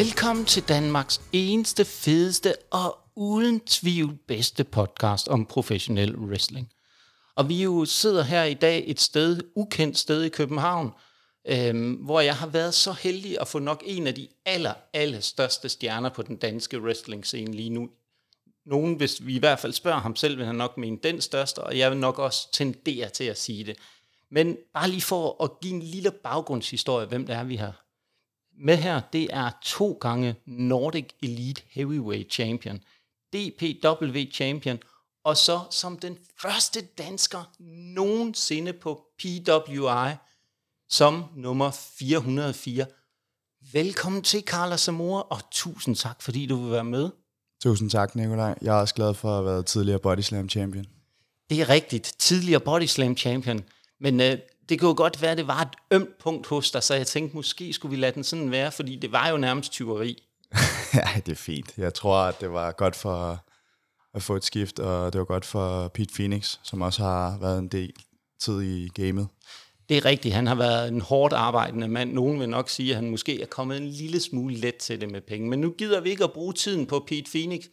Velkommen til Danmarks eneste, fedeste og uden tvivl bedste podcast om professionel wrestling. Og vi jo sidder her i dag et sted, ukendt sted i København, øhm, hvor jeg har været så heldig at få nok en af de aller, aller største stjerner på den danske wrestling scene lige nu. Nogen, hvis vi i hvert fald spørger ham selv, vil han nok mene den største, og jeg vil nok også tendere til at sige det. Men bare lige for at give en lille baggrundshistorie, hvem det er, vi har med her, det er to gange Nordic Elite Heavyweight Champion, DPW Champion, og så som den første dansker nogensinde på PWI, som nummer 404. Velkommen til, Carla Samora, og tusind tak, fordi du vil være med. Tusind tak, Nikolaj. Jeg er også glad for at have været tidligere Body Slam Champion. Det er rigtigt. Tidligere Body Slam Champion. Men øh, det kunne jo godt være, at det var et ømt punkt hos dig, så jeg tænkte, måske skulle vi lade den sådan være, fordi det var jo nærmest tyveri. ja, det er fint. Jeg tror, at det var godt for at få et skift, og det var godt for Pete Phoenix, som også har været en del tid i gamet. Det er rigtigt. Han har været en hårdt arbejdende mand. Nogen vil nok sige, at han måske er kommet en lille smule let til det med penge. Men nu gider vi ikke at bruge tiden på Pete Phoenix.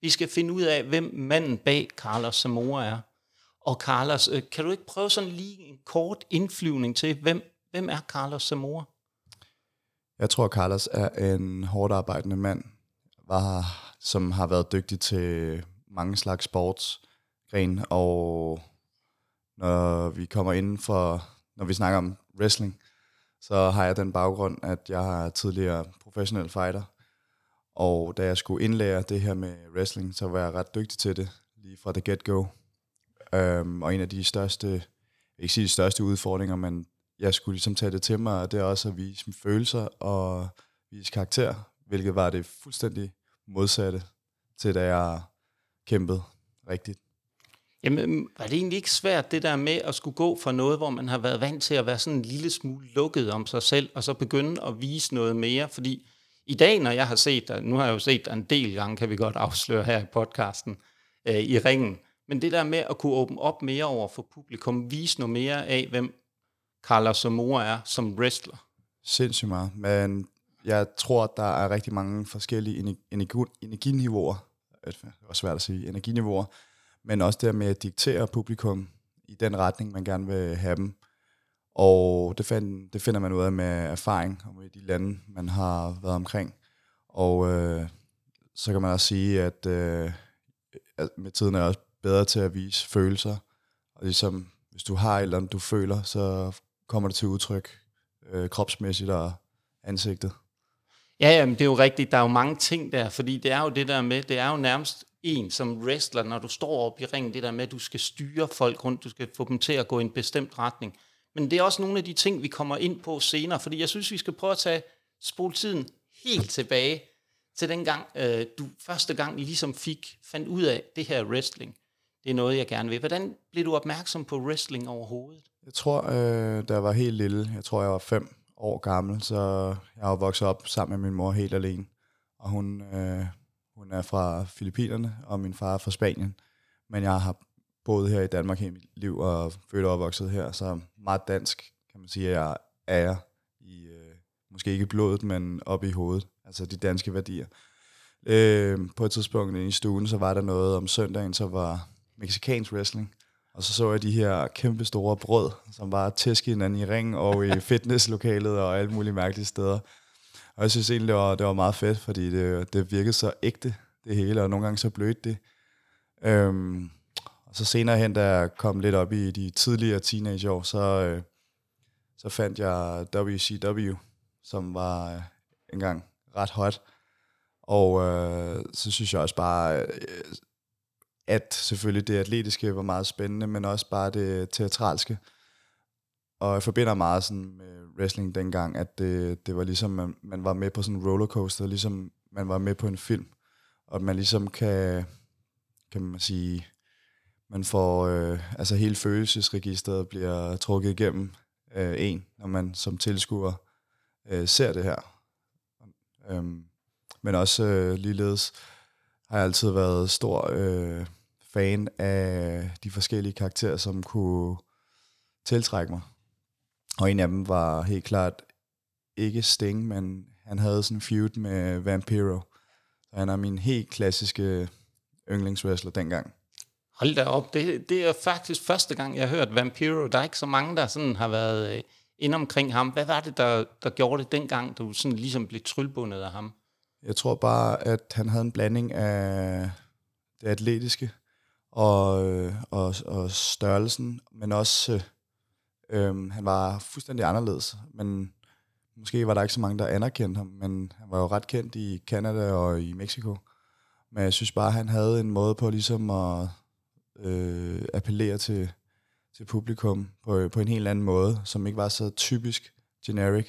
Vi skal finde ud af, hvem manden bag Carlos Zamora er. Og Carlos, øh, kan du ikke prøve sådan lige en kort indflyvning til, hvem, hvem er Carlos Zamora? Jeg tror, Carlos er en hårdt arbejdende mand, var, som har været dygtig til mange slags sportsgren, og når vi kommer inden for, når vi snakker om wrestling, så har jeg den baggrund, at jeg er tidligere professionel fighter, og da jeg skulle indlære det her med wrestling, så var jeg ret dygtig til det, lige fra the get-go. Øhm, og en af de største, jeg ikke sige de største udfordringer, men jeg skulle ligesom tage det til mig, og det er også at vise mine følelser og vise karakter, hvilket var det fuldstændig modsatte til, da jeg kæmpede rigtigt. Jamen, øhm, var det egentlig ikke svært, det der med at skulle gå fra noget, hvor man har været vant til at være sådan en lille smule lukket om sig selv, og så begynde at vise noget mere? Fordi i dag, når jeg har set dig, nu har jeg jo set dig en del gange, kan vi godt afsløre her i podcasten, øh, i ringen, men det der med at kunne åbne op mere over for publikum, vise noget mere af, hvem Carlos Zamora er som wrestler. Sindssygt meget, men jeg tror, der er rigtig mange forskellige energi- energiniveauer, øh, det er svært at sige, energiniveauer, men også det med at diktere publikum i den retning, man gerne vil have dem. Og det, find, det finder man ud af med erfaring og med de lande, man har været omkring. Og øh, så kan man også sige, at øh, med tiden er jeg også bedre til at vise følelser. Og ligesom, hvis du har et eller andet, du føler, så kommer det til udtryk øh, kropsmæssigt og ansigtet. Ja, jamen, det er jo rigtigt. Der er jo mange ting der, fordi det er jo det der med, det er jo nærmest en som wrestler, når du står op i ringen, det der med, at du skal styre folk rundt, du skal få dem til at gå i en bestemt retning. Men det er også nogle af de ting, vi kommer ind på senere, fordi jeg synes, vi skal prøve at tage spoltiden helt tilbage til den gang, øh, du første gang ligesom fik, fandt ud af det her wrestling. Det er noget, jeg gerne vil. Hvordan blev du opmærksom på wrestling overhovedet? Jeg tror, øh, da jeg var helt lille, jeg tror, jeg var fem år gammel, så jeg har vokset op sammen med min mor helt alene. Og hun, øh, hun er fra Filippinerne, og min far er fra Spanien. Men jeg har boet her i Danmark hele mit liv, og født og opvokset her, så meget dansk, kan man sige, at jeg er i, øh, måske ikke blodet, men op i hovedet. Altså de danske værdier. Øh, på et tidspunkt i stuen, så var der noget om søndagen, så var mexicansk wrestling. Og så så jeg de her kæmpe store brød, som bare tæske hinanden i ring og i fitnesslokalet og alle mulige mærkelige steder. Og jeg synes egentlig, det var, det var meget fedt, fordi det, det virkede så ægte, det hele, og nogle gange så blødt det. Øhm, og så senere hen, da jeg kom lidt op i de tidligere teenageår, så, øh, så fandt jeg WCW, som var øh, engang ret hot. Og øh, så synes jeg også bare, øh, at selvfølgelig det atletiske var meget spændende, men også bare det teatralske. Og jeg forbinder meget sådan med wrestling dengang, at det, det var ligesom, man, man var med på sådan en rollercoaster, ligesom man var med på en film. Og at man ligesom kan, kan man sige, man får, øh, altså hele følelsesregisteret bliver trukket igennem øh, en, når man som tilskuer øh, ser det her. Øhm, men også øh, ligeledes har jeg altid været stor øh, fan af de forskellige karakterer, som kunne tiltrække mig. Og en af dem var helt klart ikke Sting, men han havde sådan en feud med Vampiro. Så han er min helt klassiske yndlingswrestler dengang. Hold da op, det, det er faktisk første gang, jeg har hørt Vampiro. Der er ikke så mange, der sådan har været øh, inde omkring ham. Hvad var det, der, der gjorde det dengang, du sådan ligesom blev tryllbundet af ham? Jeg tror bare, at han havde en blanding af det atletiske og, øh, og, og størrelsen, men også, øh, øhm, han var fuldstændig anderledes. Men måske var der ikke så mange, der anerkendte ham, men han var jo ret kendt i Canada og i Mexico. Men jeg synes bare, at han havde en måde på ligesom at øh, appellere til, til publikum på, på en helt anden måde, som ikke var så typisk generic.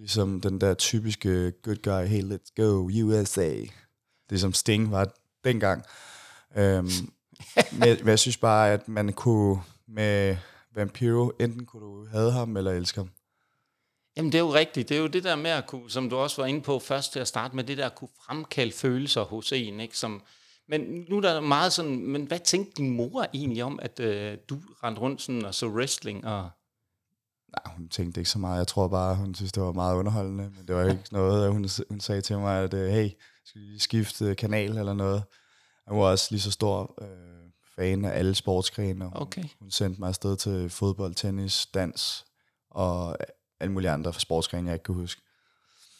Ligesom den der typiske good guy, hey, let's go, USA. Det som Sting var dengang. Øhm, men, men jeg synes bare, at man kunne med Vampiro, enten kunne du have ham eller elske ham. Jamen det er jo rigtigt. Det er jo det der med at kunne, som du også var inde på først til at starte med, det der at kunne fremkalde følelser hos en, ikke? Som, men nu er der meget sådan, men hvad tænkte din mor egentlig om, at øh, du rendte rundt sådan og så wrestling? Og... Nej, hun tænkte ikke så meget. Jeg tror bare, hun synes, det var meget underholdende. Men det var ikke noget, hun, hun sagde til mig, at øh, hey, skal vi skifte kanal eller noget? Hun var også lige så stor øh, fan af alle sportsgrene. Hun, Okay. hun sendte mig afsted til fodbold, tennis, dans og alle mulige andre sportsgrene, jeg ikke kan huske.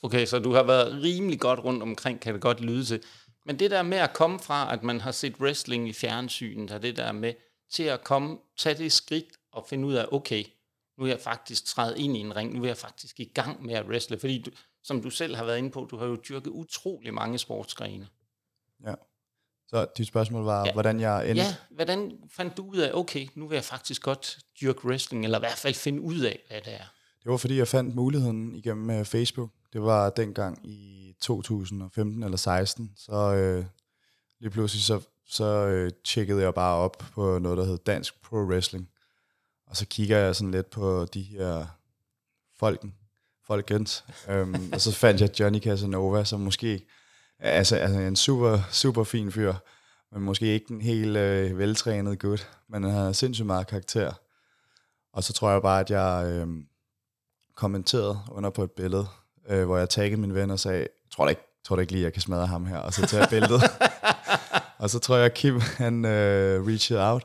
Okay, så du har været rimelig godt rundt omkring, kan det godt lyde til. Men det der med at komme fra, at man har set wrestling i fjernsynet, og det der med til at komme, tage det skridt og finde ud af, okay, nu er jeg faktisk trædet ind i en ring, nu er jeg faktisk i gang med at wrestle. Fordi, du, som du selv har været inde på, du har jo dyrket utrolig mange sportsgrene. Ja. Så dit spørgsmål var, Ja. hvordan jeg endte... Ja, hvordan fandt du ud af, okay, nu vil jeg faktisk godt dyrke wrestling, eller i hvert fald finde ud af, hvad det er? Det var fordi, jeg fandt muligheden igennem øh, Facebook. Det var dengang i 2015 eller 16. Så øh, lige pludselig så, så øh, tjekkede jeg bare op på noget, der hed Dansk Pro Wrestling. Og så kigger jeg sådan lidt på de her folken, folkens. um, og så fandt jeg Johnny Casanova, som måske altså, altså en super, super fin fyr, men måske ikke den helt øh, veltrænede gut, men han har sindssygt meget karakter. Og så tror jeg bare, at jeg øh, kommenterede under på et billede, øh, hvor jeg taggede min ven og sagde, tror du ikke, tror du ikke lige, jeg kan smadre ham her? Og så tage billedet. og så tror jeg, at Kim, han øh, reached out,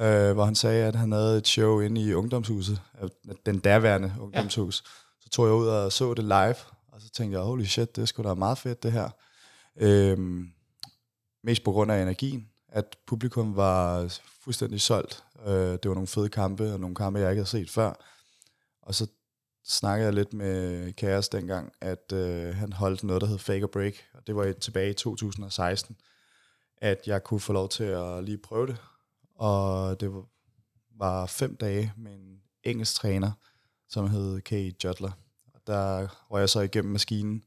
øh, hvor han sagde, at han havde et show inde i ungdomshuset, øh, den daværende ungdomshus. Så tog jeg ud og så det live, og så tænkte jeg, holy shit, det sgu da meget fedt det her. Øhm, mest på grund af energien, at publikum var fuldstændig solgt. Øh, det var nogle fede kampe, og nogle kampe, jeg ikke havde set før. Og så snakkede jeg lidt med Kaos dengang, at øh, han holdt noget, der hed Fake or Break, og det var tilbage i 2016, at jeg kunne få lov til at lige prøve det. Og det var, fem dage med en engelsk træner, som hed Kay Jodler. Der røg jeg så igennem maskinen,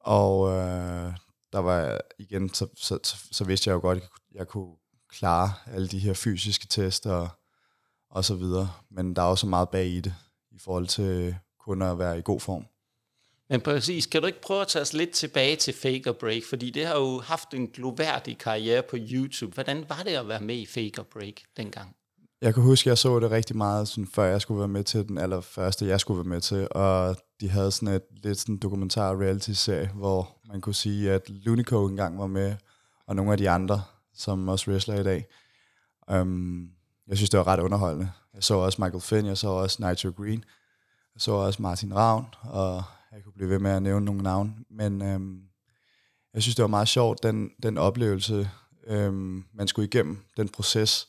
og øh, der var igen, så, så, så, så vidste jeg jo godt, at jeg kunne- jeg kunne klare alle de her fysiske tester og, og så videre. Men der er også meget bag i det, i forhold til kun at være i god form. Men præcis, kan du ikke prøve at tage os lidt tilbage til Fake or Break? Fordi det har jo haft en gloværdig karriere på YouTube. Hvordan var det at være med i Fake or Break dengang? Jeg kan huske, at jeg så det rigtig meget, sådan, før jeg skulle være med til den allerførste, jeg skulle være med til. Og de havde sådan et lidt sådan dokumentar reality-serie, hvor man kunne sige, at Lunico engang var med, og nogle af de andre, som også wrestler i dag. Um, jeg synes, det var ret underholdende. Jeg så også Michael Finn, jeg så også Nitro Green, jeg så også Martin Ravn, og jeg kunne blive ved med at nævne nogle navne. Men øhm, jeg synes, det var meget sjovt, den, den oplevelse, øhm, man skulle igennem, den proces,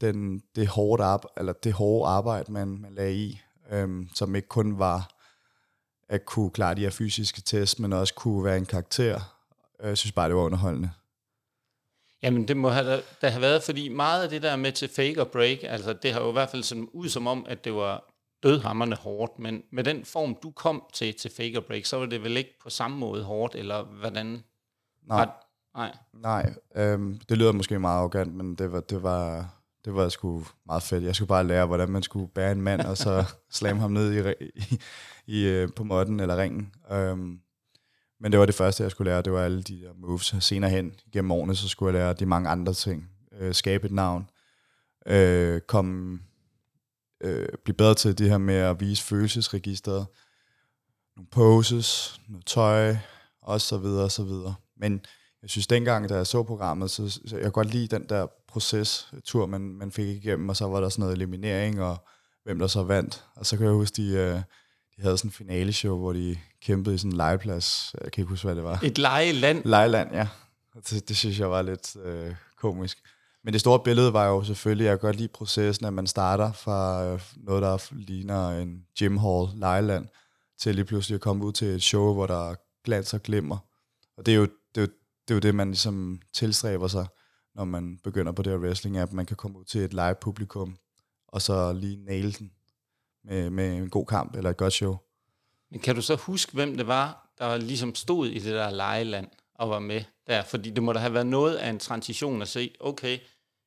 den, det, hårde arbejde, eller det hårde arbejde, man, man lagde i, øhm, som ikke kun var at kunne klare de her fysiske tests, men også kunne være en karakter. Øh, jeg synes bare, det var underholdende. Jamen, det må have, der have været, fordi meget af det der med til Fake og Break, altså det har jo i hvert fald sådan ud som om, at det var dødhammerne hårdt, men med den form, du kom til til Fake or Break, så var det vel ikke på samme måde hårdt, eller hvordan? Nej, Var- Nej. nej øhm, det lyder måske meget arrogant, men det var, det var, det var sgu meget fedt. Jeg skulle bare lære, hvordan man skulle bære en mand, og så slamme ham ned i, i, i, øh, på modden eller ringen. Øhm, men det var det første, jeg skulle lære. Det var alle de der moves. Senere hen gennem årene, så skulle jeg lære de mange andre ting. Øh, skabe et navn. Øh, komme, øh, blive bedre til det her med at vise følelsesregisteret. nogle poses, noget tøj, og så videre, og så videre. Men jeg synes dengang, da jeg så programmet, så, så jeg kan godt lide den der proces, tur, man, man fik igennem, og så var der sådan noget eliminering, og hvem der så vandt. Og så kan jeg huske, de, øh, de havde sådan en finale-show, hvor de kæmpede i sådan en legeplads. Jeg kan ikke huske, hvad det var. Et legeland? Legeland, ja. Det, det synes jeg var lidt øh, komisk. Men det store billede var jo selvfølgelig, jeg kan godt lide processen, at man starter fra øh, noget, der ligner en gym hall, legeland, til lige pludselig at komme ud til et show, hvor der glans og glimmer. Og det er jo det, er jo, det, er jo det man ligesom tilstræber sig, når man begynder på det her wrestling, at man kan komme ud til et live publikum, og så lige nail den med, med en god kamp eller et godt show. Men kan du så huske, hvem det var, der ligesom stod i det der lejeland og var med der? Fordi det må da have været noget af en transition at se, okay,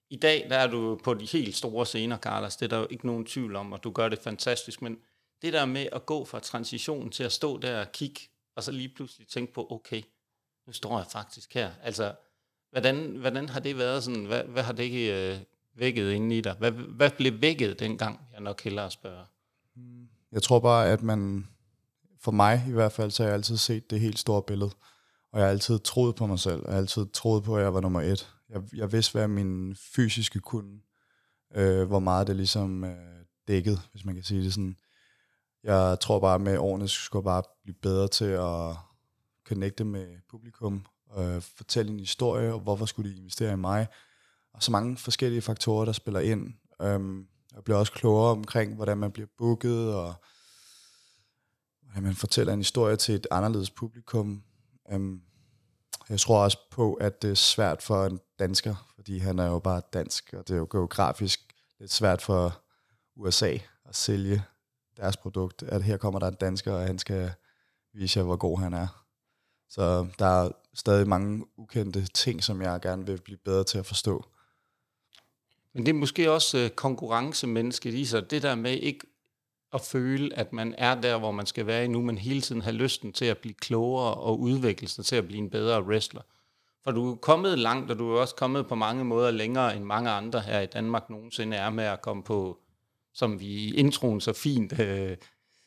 i dag der er du på de helt store scener, Carlos. Det er der jo ikke nogen tvivl om, og du gør det fantastisk. Men det der med at gå fra transition til at stå der og kigge, og så lige pludselig tænke på, okay, nu står jeg faktisk her. Altså, hvordan, hvordan har det været sådan? Hvad, hvad har det ikke øh, vækket inde i dig? Hvad, hvad blev vækket dengang, jeg nok hellere spørger? Mm. Jeg tror bare, at man, for mig i hvert fald, så har jeg altid set det helt store billede. Og jeg har altid troet på mig selv. Jeg har altid troet på, at jeg var nummer et. Jeg, jeg vidste, hvad min fysiske kunne, øh, hvor meget det ligesom øh, dækkede, hvis man kan sige det sådan. Jeg tror bare, med årene skulle jeg bare blive bedre til at connecte med publikum, øh, fortælle en historie, og hvorfor skulle de investere i mig. Og så mange forskellige faktorer, der spiller ind. Øhm, jeg bliver også klogere omkring, hvordan man bliver booket, og hvordan man fortæller en historie til et anderledes publikum. Øhm, jeg tror også på, at det er svært for en dansker, fordi han er jo bare dansk, og det er jo geografisk lidt svært for USA at sælge deres produkt, at her kommer der en dansker, og han skal vise jer, hvor god han er. Så der er stadig mange ukendte ting, som jeg gerne vil blive bedre til at forstå. Men det er måske også øh, konkurrencemennesket i sig. Det der med ikke at føle, at man er der, hvor man skal være nu, men hele tiden have lysten til at blive klogere og udvikle sig til at blive en bedre wrestler. For du er kommet langt, og du er også kommet på mange måder længere end mange andre her i Danmark nogensinde er med at komme på, som vi i introen så fint øh,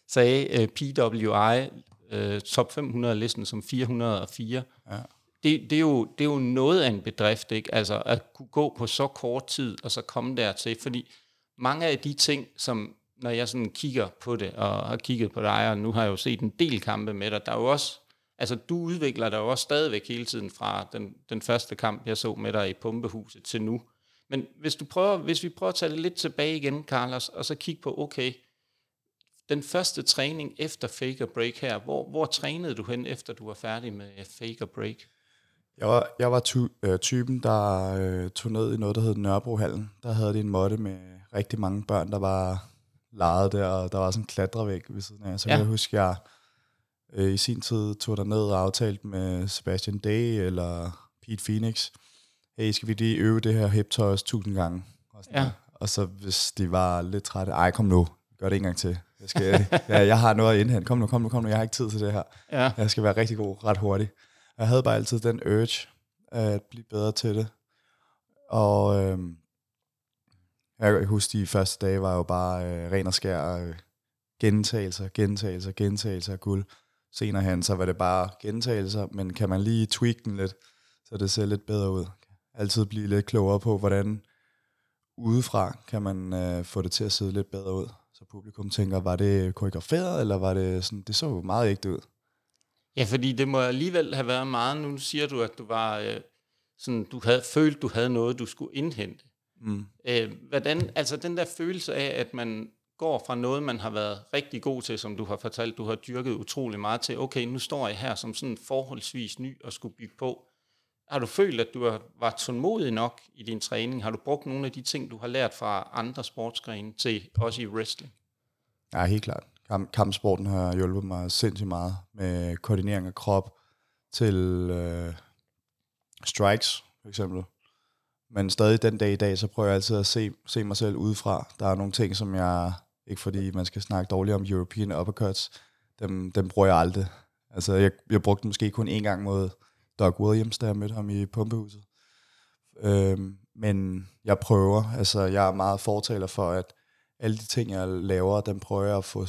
sagde, øh, PWI, øh, top 500 listen som 404. Ja. Det, det, er jo, det er jo noget af en bedrift, ikke? Altså at kunne gå på så kort tid, og så komme dertil, fordi mange af de ting, som når jeg sådan kigger på det, og har kigget på dig, og nu har jeg jo set en del kampe med dig, der er jo også, altså du udvikler dig jo også stadigvæk hele tiden fra den, den første kamp, jeg så med dig i Pumpehuset til nu. Men hvis, du prøver, hvis vi prøver at tage det lidt tilbage igen, Carlos, og så kigge på, okay, den første træning efter Fake Break her, hvor, hvor trænede du hen, efter du var færdig med Fake Break? Jeg var, jeg var ty, øh, typen, der øh, tog ned i noget, der hed Nørrebrohallen. Der havde de en måtte med rigtig mange børn, der var leget der, og der var sådan en klatrevæg ved siden af. Så ja. kan jeg huske, jeg øh, i sin tid tog der ned og aftalte med Sebastian Day eller Pete Phoenix, hey, skal vi lige øve det her hip toss tusind gange? Og, sådan ja. og så hvis de var lidt trætte, ej kom nu, gør det en gang til. Jeg, skal, ja, jeg har noget at indhente. Kom nu, kom nu, kom nu, jeg har ikke tid til det her. Ja. Jeg skal være rigtig god ret hurtigt. Jeg havde bare altid den urge at blive bedre til det. Og øhm, jeg kan huske, de første dage var jo bare øh, ren og skær øh, gentagelser, gentagelser, gentagelser af guld. Senere hen, så var det bare gentagelser, men kan man lige tweak den lidt, så det ser lidt bedre ud. Altid blive lidt klogere på, hvordan udefra kan man øh, få det til at se lidt bedre ud. Så publikum tænker, var det koreograferet, eller var det sådan, det så jo meget ægte ud. Ja, fordi det må alligevel have været meget, nu siger du, at du var øh, sådan, du havde følt, du havde noget, du skulle indhente. Mm. Øh, hvordan, altså den der følelse af, at man går fra noget, man har været rigtig god til, som du har fortalt, du har dyrket utrolig meget til, okay, nu står jeg her som sådan forholdsvis ny og skulle bygge på. Har du følt, at du var tålmodig nok i din træning? Har du brugt nogle af de ting, du har lært fra andre sportsgrene til også i wrestling? Ja, helt klart. Kamp- kampsporten har hjulpet mig sindssygt meget med koordinering af krop til øh, strikes, for eksempel. Men stadig den dag i dag, så prøver jeg altid at se, se mig selv udefra. Der er nogle ting, som jeg, ikke fordi man skal snakke dårligt om European uppercuts, dem, dem bruger jeg aldrig. Altså, jeg, jeg brugte måske kun én gang mod Doug Williams, da jeg mødte ham i pumpehuset. Øhm, men jeg prøver, altså jeg er meget fortaler for, at alle de ting, jeg laver, dem prøver jeg at få,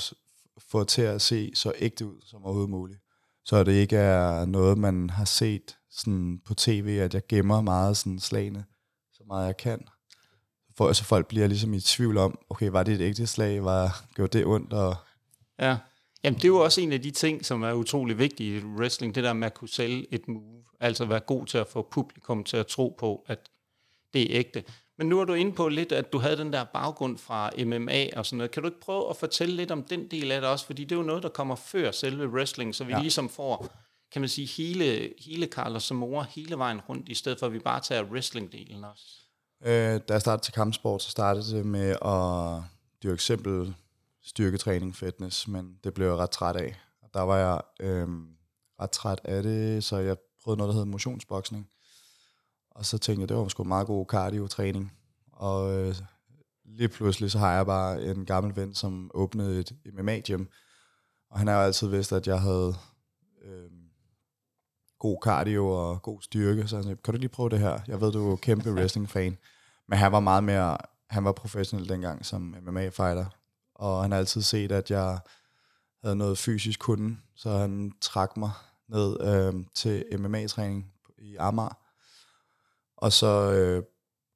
få til at se så ægte ud som overhovedet muligt. Så det ikke er noget, man har set sådan på tv, at jeg gemmer meget sådan slagene, meget jeg kan. For, så folk bliver ligesom i tvivl om, okay, var det et ægte slag? Var, gjorde det ondt? Og, Ja. Jamen, det er jo også en af de ting, som er utrolig vigtige i wrestling, det der med at kunne sælge et move. Altså være god til at få publikum til at tro på, at det er ægte. Men nu er du inde på lidt, at du havde den der baggrund fra MMA og sådan noget. Kan du ikke prøve at fortælle lidt om den del af det også? Fordi det er jo noget, der kommer før selve wrestling, så vi ja. Ligesom får, kan man sige, hele, hele Carlos Zamora hele vejen rundt, i stedet for at vi bare tager wrestling-delen også øh, da jeg startede til kampsport, så startede det med at dyrke simpel styrketræning, fitness, men det blev jeg ret træt af. Og der var jeg øh, ret træt af det, så jeg prøvede noget, der hedder motionsboksning. Og så tænkte jeg, det var sgu meget god cardio-træning. Og øh, lige pludselig så har jeg bare en gammel ven, som åbnede et MMA-gym. Og han har jo altid vidst, at jeg havde øh, god cardio og god styrke. Så han sagde, kan du lige prøve det her? Jeg ved, du er kæmpe wrestling-fan. Men han var meget mere, han var professionel dengang som MMA-fighter. Og han har altid set, at jeg havde noget fysisk kunde. Så han trak mig ned øh, til MMA-træning i Amager. Og så øh,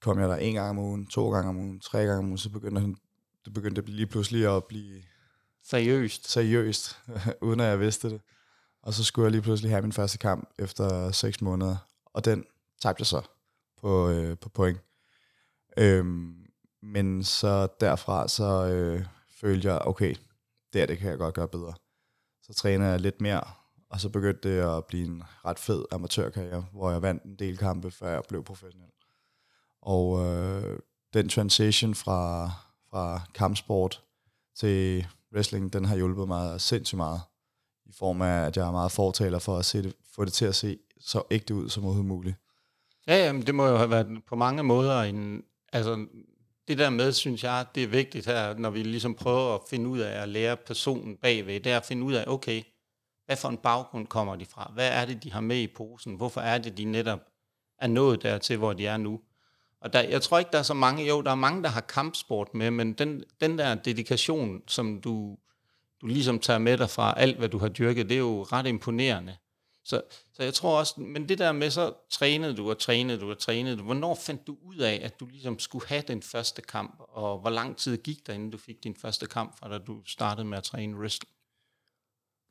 kom jeg der en gang om ugen, to gange om ugen, tre gange om ugen, så begyndte han, det begyndte lige pludselig at blive Seriøst. seriøst, uden at jeg vidste det. Og så skulle jeg lige pludselig have min første kamp efter 6 måneder, og den tabte jeg så på, øh, på point. Øhm, men så derfra, så øh, følte jeg, okay, det her, det kan jeg godt gøre bedre. Så træner jeg lidt mere, og så begyndte det at blive en ret fed amatørkarriere, hvor jeg vandt en del kampe, før jeg blev professionel. Og øh, den transition fra, fra kampsport til wrestling, den har hjulpet mig sindssygt meget. I form af, at jeg er meget fortaler for at se det, få det til at se så ægte ud som overhovedet muligt. Ja, jamen, det må jo have været på mange måder en... Altså, det der med, synes jeg, det er vigtigt her, når vi ligesom prøver at finde ud af at lære personen bagved, det er at finde ud af, okay, hvad for en baggrund kommer de fra? Hvad er det, de har med i posen? Hvorfor er det, de netop er nået dertil, hvor de er nu? Og der, jeg tror ikke, der er så mange, jo, der er mange, der har kampsport med, men den, den der dedikation, som du, du ligesom tager med dig fra alt, hvad du har dyrket, det er jo ret imponerende. Så, så jeg tror også, men det der med, så trænede du og trænede du og trænede du. Hvornår fandt du ud af, at du ligesom skulle have den første kamp, og hvor lang tid gik der, inden du fik din første kamp, fra da du startede med at træne wrestling?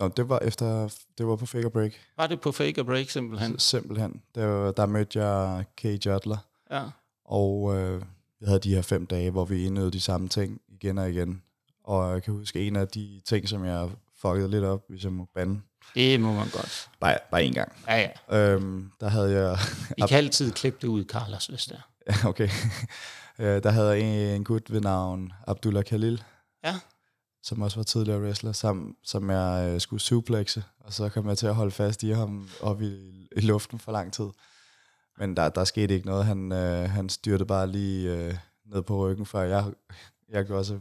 Nå, det var efter, det var på Fake or Break. Var det på fake or break simpelthen? Simpelthen. Der, der mødte jeg Kay Judler, Ja. og øh, vi havde de her fem dage, hvor vi indøvede de samme ting igen og igen. Og jeg kan huske en af de ting, som jeg fuckede lidt op, hvis jeg må bande, Det må man godt. bare, bare én gang. Ja, ja. Øhm, der havde jeg Vi kan altid klippe det ud, Carlos, hvis det er. Ja, okay. Øh, der havde jeg en, en gut ved navn Abdullah Khalil, Ja. som også var tidligere wrestler, som, som jeg øh, skulle suplexe, og så kom jeg til at holde fast i ham op i, i luften for lang tid. Men der, der skete ikke noget. Han, øh, han styrte bare lige øh, ned på ryggen, før jeg, jeg gjorde, så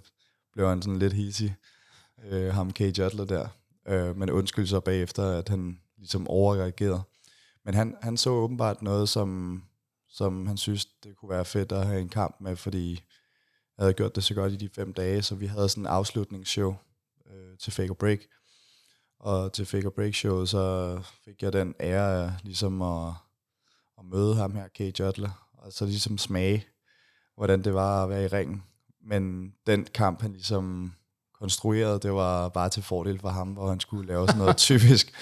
blev han sådan lidt hisig, øh, ham K. Jutler der. Øh, men undskyld så bagefter, at han ligesom overreagerede. Men han, han så åbenbart noget, som, som han synes, det kunne være fedt at have en kamp med, fordi jeg havde gjort det så godt i de fem dage, så vi havde sådan en afslutningsshow øh, til Fake or Break. Og til Fake or Break showet, så fik jeg den ære af ligesom at, at møde ham her, K. Jutler, og så ligesom smage, hvordan det var at være i ringen. Men den kamp, han ligesom konstruerede, det var bare til fordel for ham, hvor han skulle lave sådan noget typisk,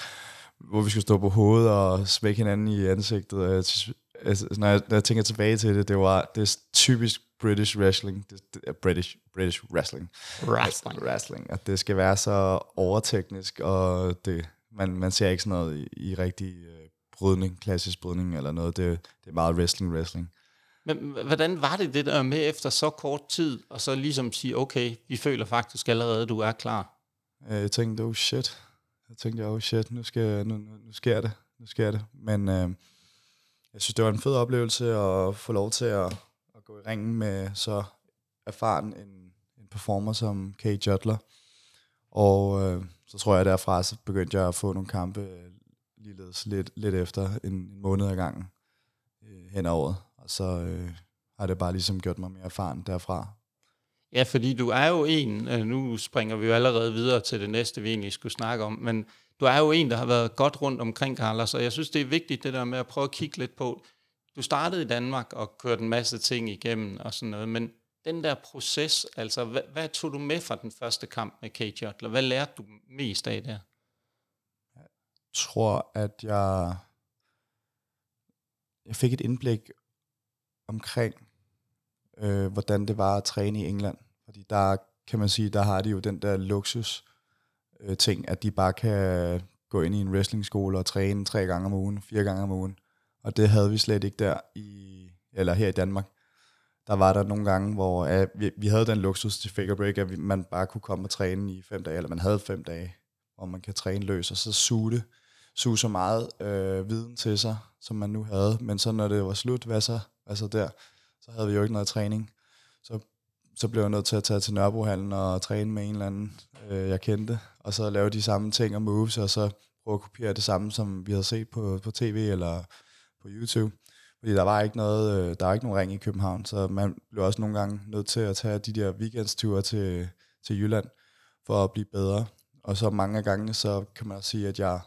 hvor vi skulle stå på hovedet og smække hinanden i ansigtet. Jeg Altså, når, jeg, når jeg tænker tilbage til det, det var det er typisk British wrestling. Det, det er British, British wrestling. Wrestling. wrestling. At det skal være så overteknisk, og det, man, man ser ikke sådan noget i, i rigtig øh, brydning, klassisk brydning eller noget. Det, det er meget wrestling, wrestling. Men hvordan var det det der med efter så kort tid, og så ligesom sige, okay, vi føler faktisk allerede, at du er klar? Øh, jeg tænkte, oh shit. Jeg tænkte, oh shit, nu, skal, nu, nu, nu sker det. Nu sker det. Men øh, jeg synes, det var en fed oplevelse at få lov til at, at gå i ringen med så erfaren en, en performer som Kay Jutler. Og øh, så tror jeg derfra, så begyndte jeg at få nogle kampe øh, ligeledes lidt, lidt efter en, en måned ad gangen øh, hen over året. Og så øh, har det bare ligesom gjort mig mere erfaren derfra. Ja, fordi du er jo en, øh, nu springer vi jo allerede videre til det næste, vi egentlig skulle snakke om, men du er jo en, der har været godt rundt omkring, Carlos, og jeg synes, det er vigtigt det der med at prøve at kigge lidt på, du startede i Danmark og kørte en masse ting igennem og sådan noget, men den der proces, altså hvad, hvad tog du med fra den første kamp med Kate Jotler? Hvad lærte du mest af der? Jeg tror, at jeg, jeg fik et indblik omkring, øh, hvordan det var at træne i England. Fordi der kan man sige, der har de jo den der luksus øh, ting, at de bare kan gå ind i en wrestlingskole og træne tre gange om ugen, fire gange om ugen. Og det havde vi slet ikke der i, eller her i Danmark. Der var der nogle gange, hvor ja, vi, vi havde den luksus til figure break, at vi, man bare kunne komme og træne i fem dage, eller man havde fem dage, hvor man kan træne løs, og så suge det, suge så meget øh, viden til sig, som man nu havde. Men så når det var slut, hvad så, Altså der? Så havde vi jo ikke noget træning. Så, så blev jeg nødt til at tage til Nørrebrohallen og træne med en eller anden, øh, jeg kendte, og så lave de samme ting og moves, og så prøve at kopiere det samme, som vi havde set på, på tv eller på YouTube. Fordi der var ikke noget, øh, der var ikke nogen ring i København, så man blev også nogle gange nødt til at tage de der weekendsture til, til Jylland for at blive bedre. Og så mange af gangene, så kan man også sige, at jeg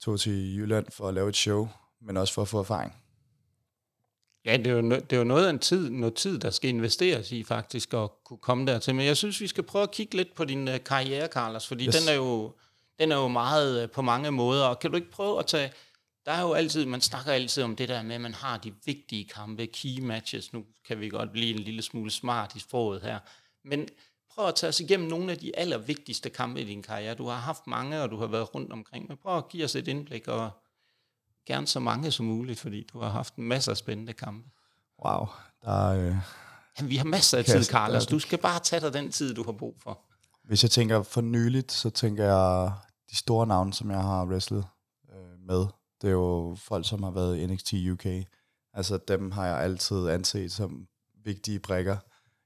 tog til Jylland for at lave et show, men også for at få erfaring. Ja, det er, jo, det er jo noget af en tid, noget tid, der skal investeres i faktisk at kunne komme dertil. Men jeg synes, vi skal prøve at kigge lidt på din uh, karriere, Carlos, fordi yes. den, er jo, den er jo meget uh, på mange måder. Og kan du ikke prøve at tage... Der er jo altid, man snakker altid om det der med, at man har de vigtige kampe, key matches. Nu kan vi godt blive en lille smule smart i sproget her. Men prøv at tage os igennem nogle af de allervigtigste kampe i din karriere. Du har haft mange, og du har været rundt omkring. Men prøv at give os et indblik, og gerne så mange som muligt, fordi du har haft en masse af spændende kampe. Wow, der er... Øh, Jamen, vi har masser af tid, Carlos. Du skal bare tage dig den tid, du har brug for. Hvis jeg tænker for nyligt, så tænker jeg de store navne, som jeg har wrestlet øh, med. Det er jo folk, som har været i NXT UK. Altså dem har jeg altid anset som vigtige brækker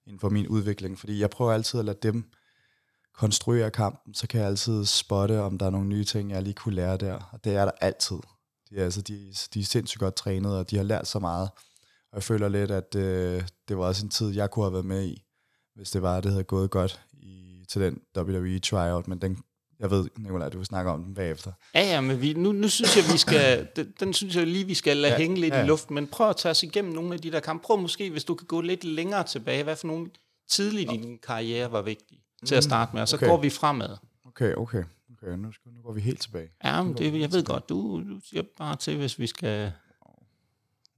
inden for min udvikling, fordi jeg prøver altid at lade dem konstruere kampen, så kan jeg altid spotte, om der er nogle nye ting, jeg lige kunne lære der, og det er der altid. De er, altså, de, de er sindssygt godt trænet, og de har lært så meget. Og jeg føler lidt, at øh, det var også en tid, jeg kunne have været med i, hvis det var, det havde gået godt i, til den WWE tryout, men den, jeg ved, Nicolaj, du vil snakke om den bagefter. Ja, ja, men vi, nu, nu synes jeg, vi skal, den, den synes jeg lige, vi skal lade ja, hænge lidt ja. i luften, men prøv at tage os igennem nogle af de der kampe. Prøv måske, hvis du kan gå lidt længere tilbage, hvad for nogle tidligt i din karriere var vigtige til at starte med, og så okay. går vi fremad. Okay, okay. Okay, nu, skal, nu går vi helt tilbage. Ja, men det, jeg ved godt, du, du siger bare til, hvis vi skal...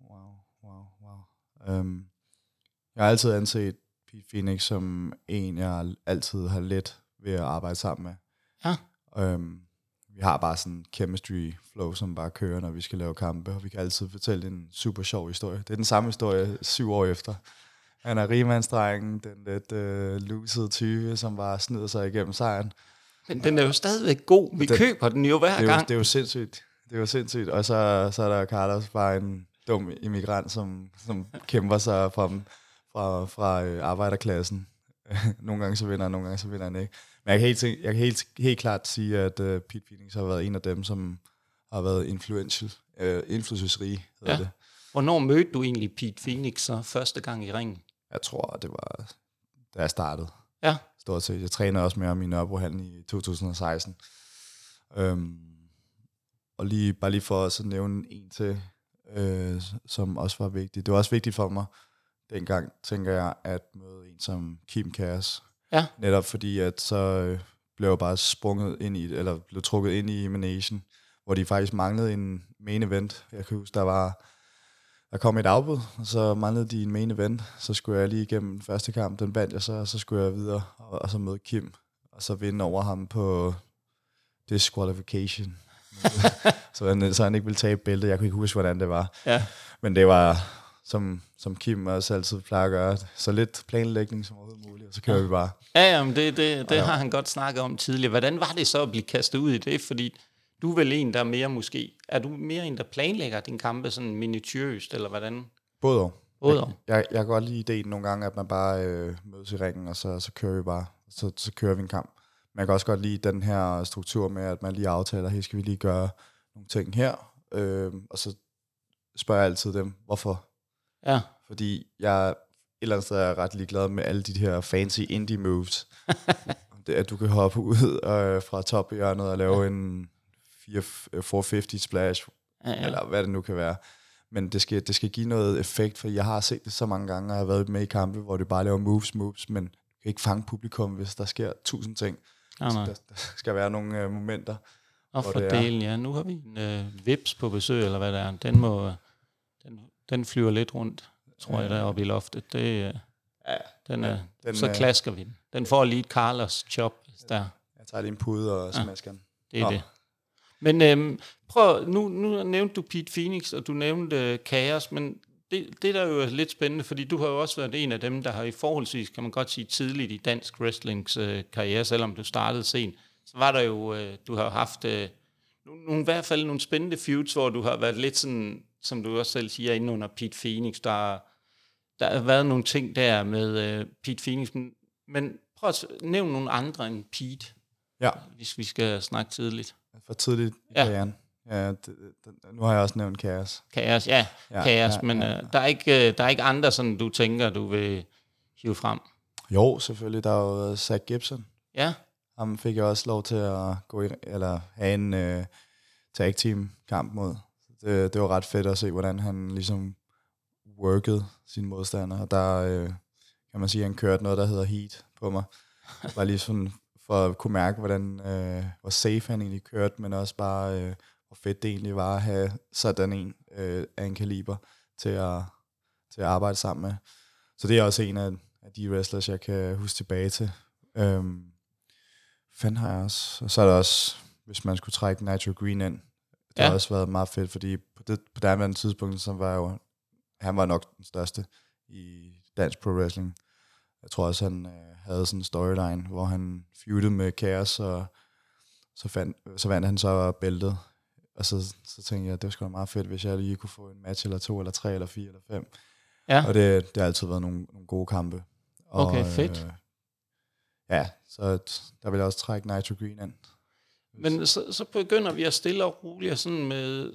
Wow, wow, wow. Um, jeg har altid anset Pete Phoenix som en, jeg altid har let ved at arbejde sammen med. Ja. Um, vi har bare sådan en chemistry flow, som bare kører, når vi skal lave kampe, og vi kan altid fortælle en super sjov historie. Det er den samme historie syv år efter. Han er rigmandsdrengen, den lidt uh, lusede type, som bare snyder sig igennem sejren. Men den er jo stadigvæk god. Vi den, køber den jo hver det er gang. Jo, det er jo sindssygt. Det er jo sindssygt. Og så, så er der Carlos, bare en dum immigrant, som, som kæmper sig fra, fra, fra øh, arbejderklassen. nogle gange så vinder han, nogle gange så vinder han ikke. Men jeg kan helt, jeg kan helt, helt klart sige, at uh, Pete Phoenix har været en af dem, som har været influential, uh, hedder ja. det. Hvornår mødte du egentlig Pete Phoenix så første gang i ringen? Jeg tror, det var, da jeg startede. Ja. Stort set. Jeg trænede også med ham i Nørrebrohallen i 2016. Øhm, og lige, bare lige for at så nævne en til, øh, som også var vigtig. Det var også vigtigt for mig dengang, tænker jeg, at møde en som Kim Kærs. Ja. Netop fordi, at så øh, blev jeg bare sprunget ind i, eller blev trukket ind i Emanation, hvor de faktisk manglede en main event. Jeg kan huske, der var der kom et afbud, og så manglede de en main event. Så skulle jeg lige igennem første kamp, den vandt jeg så, og så skulle jeg videre og, og så møde Kim, og så vinde over ham på disqualification. så, han, så han ikke ville tabe bæltet. Jeg kunne ikke huske, hvordan det var. Ja. Men det var, som, som Kim også altid plejer at gøre, så lidt planlægning som overhovedet muligt, og så kører ja. vi bare. Ja, jamen det, det, det ja. har han godt snakket om tidligere. Hvordan var det så at blive kastet ud i det? Fordi du er vel en, der er mere måske... Er du mere en, der planlægger din kampe sådan minutiøst, eller hvordan? Både og. Både og. Jeg, jeg, jeg kan godt lide ideen nogle gange, at man bare øh, mødes i ringen, og så, så kører vi bare. Så, så kører vi en kamp. Men jeg kan også godt lide den her struktur med, at man lige aftaler, her skal vi lige gøre nogle ting her. Øh, og så spørger jeg altid dem, hvorfor? Ja. Fordi jeg eller andet sted er ret ligeglad med alle de her fancy indie moves. det, at du kan hoppe ud øh, fra tophjørnet og lave ja. en 4, 450 splash, ja, ja. eller hvad det nu kan være. Men det skal, det skal give noget effekt, for jeg har set det så mange gange, og jeg har været med i kampe, hvor det bare laver moves, moves, men du kan ikke fange publikum, hvis der sker tusind ting. Ja, nej. Der, der skal være nogle øh, momenter. Og for delen, ja. Nu har vi en øh, vips på besøg, eller hvad det er. Den, må, den, den flyver lidt rundt, tror ja. jeg, deroppe i loftet. Det, øh, ja, den er, den, så klasker vi den. Den får lige et Carlos chop, hvis der. Jeg tager lige en pude og smasker den. Det er Nå. det. Men øhm, prøv, nu, nu nævnte du Pete Phoenix, og du nævnte øh, Chaos, men det, det der jo er lidt spændende, fordi du har jo også været en af dem, der har i forholdsvis, kan man godt sige, tidligt i dansk wrestlings øh, karriere, selvom du startede sent, så var der jo, øh, du har haft øh, nogle, i hvert fald nogle spændende feuds, hvor du har været lidt sådan, som du også selv siger, inde under Pete Phoenix, der, der har været nogle ting der med øh, Pete Phoenix, men, men prøv at nævne nogle andre end Pete, ja. hvis vi skal snakke tidligt. For tidligt i ja. karrieren. Ja, det, det, nu har jeg også nævnt Kaos. Kaos, ja. ja Kaos, ja, men ja. Uh, der, er ikke, uh, der er ikke andre, sådan du tænker, du vil hive frem? Jo, selvfølgelig. Der er jo Zach Gibson. Ja. Ham fik jeg også lov til at gå i, eller have en uh, tag team kamp mod. Det, det var ret fedt at se, hvordan han ligesom workede sine modstandere. Og der uh, kan man sige, at han kørte noget, der hedder heat på mig. Bare lige sådan for at kunne mærke, hvordan, uh, hvor safe han egentlig kørte, men også bare, uh, hvor fedt det egentlig var at have sådan en uh, af en kaliber til at, til at arbejde sammen med. Så det er også en af, af de wrestlers, jeg kan huske tilbage til. Um, fanden har jeg også. Og så er der også, hvis man skulle trække Nitro Green ind, det ja. har også været meget fedt, fordi på det på det tidspunkt, så var jo, han var nok den største i dansk pro wrestling. Jeg tror også, han øh, havde sådan en storyline, hvor han feudede med Chaos, og så, fandt, så vandt han så bæltet. Og så, så tænkte jeg, det var sgu meget fedt, hvis jeg lige kunne få en match eller to, eller tre, eller fire, eller fem. Ja. Og det, det har altid været nogle, nogle gode kampe. Og, okay, fedt. Øh, ja, så der vil jeg også trække Nitro Green ind. Men så, så begynder vi at stille og roligt sådan med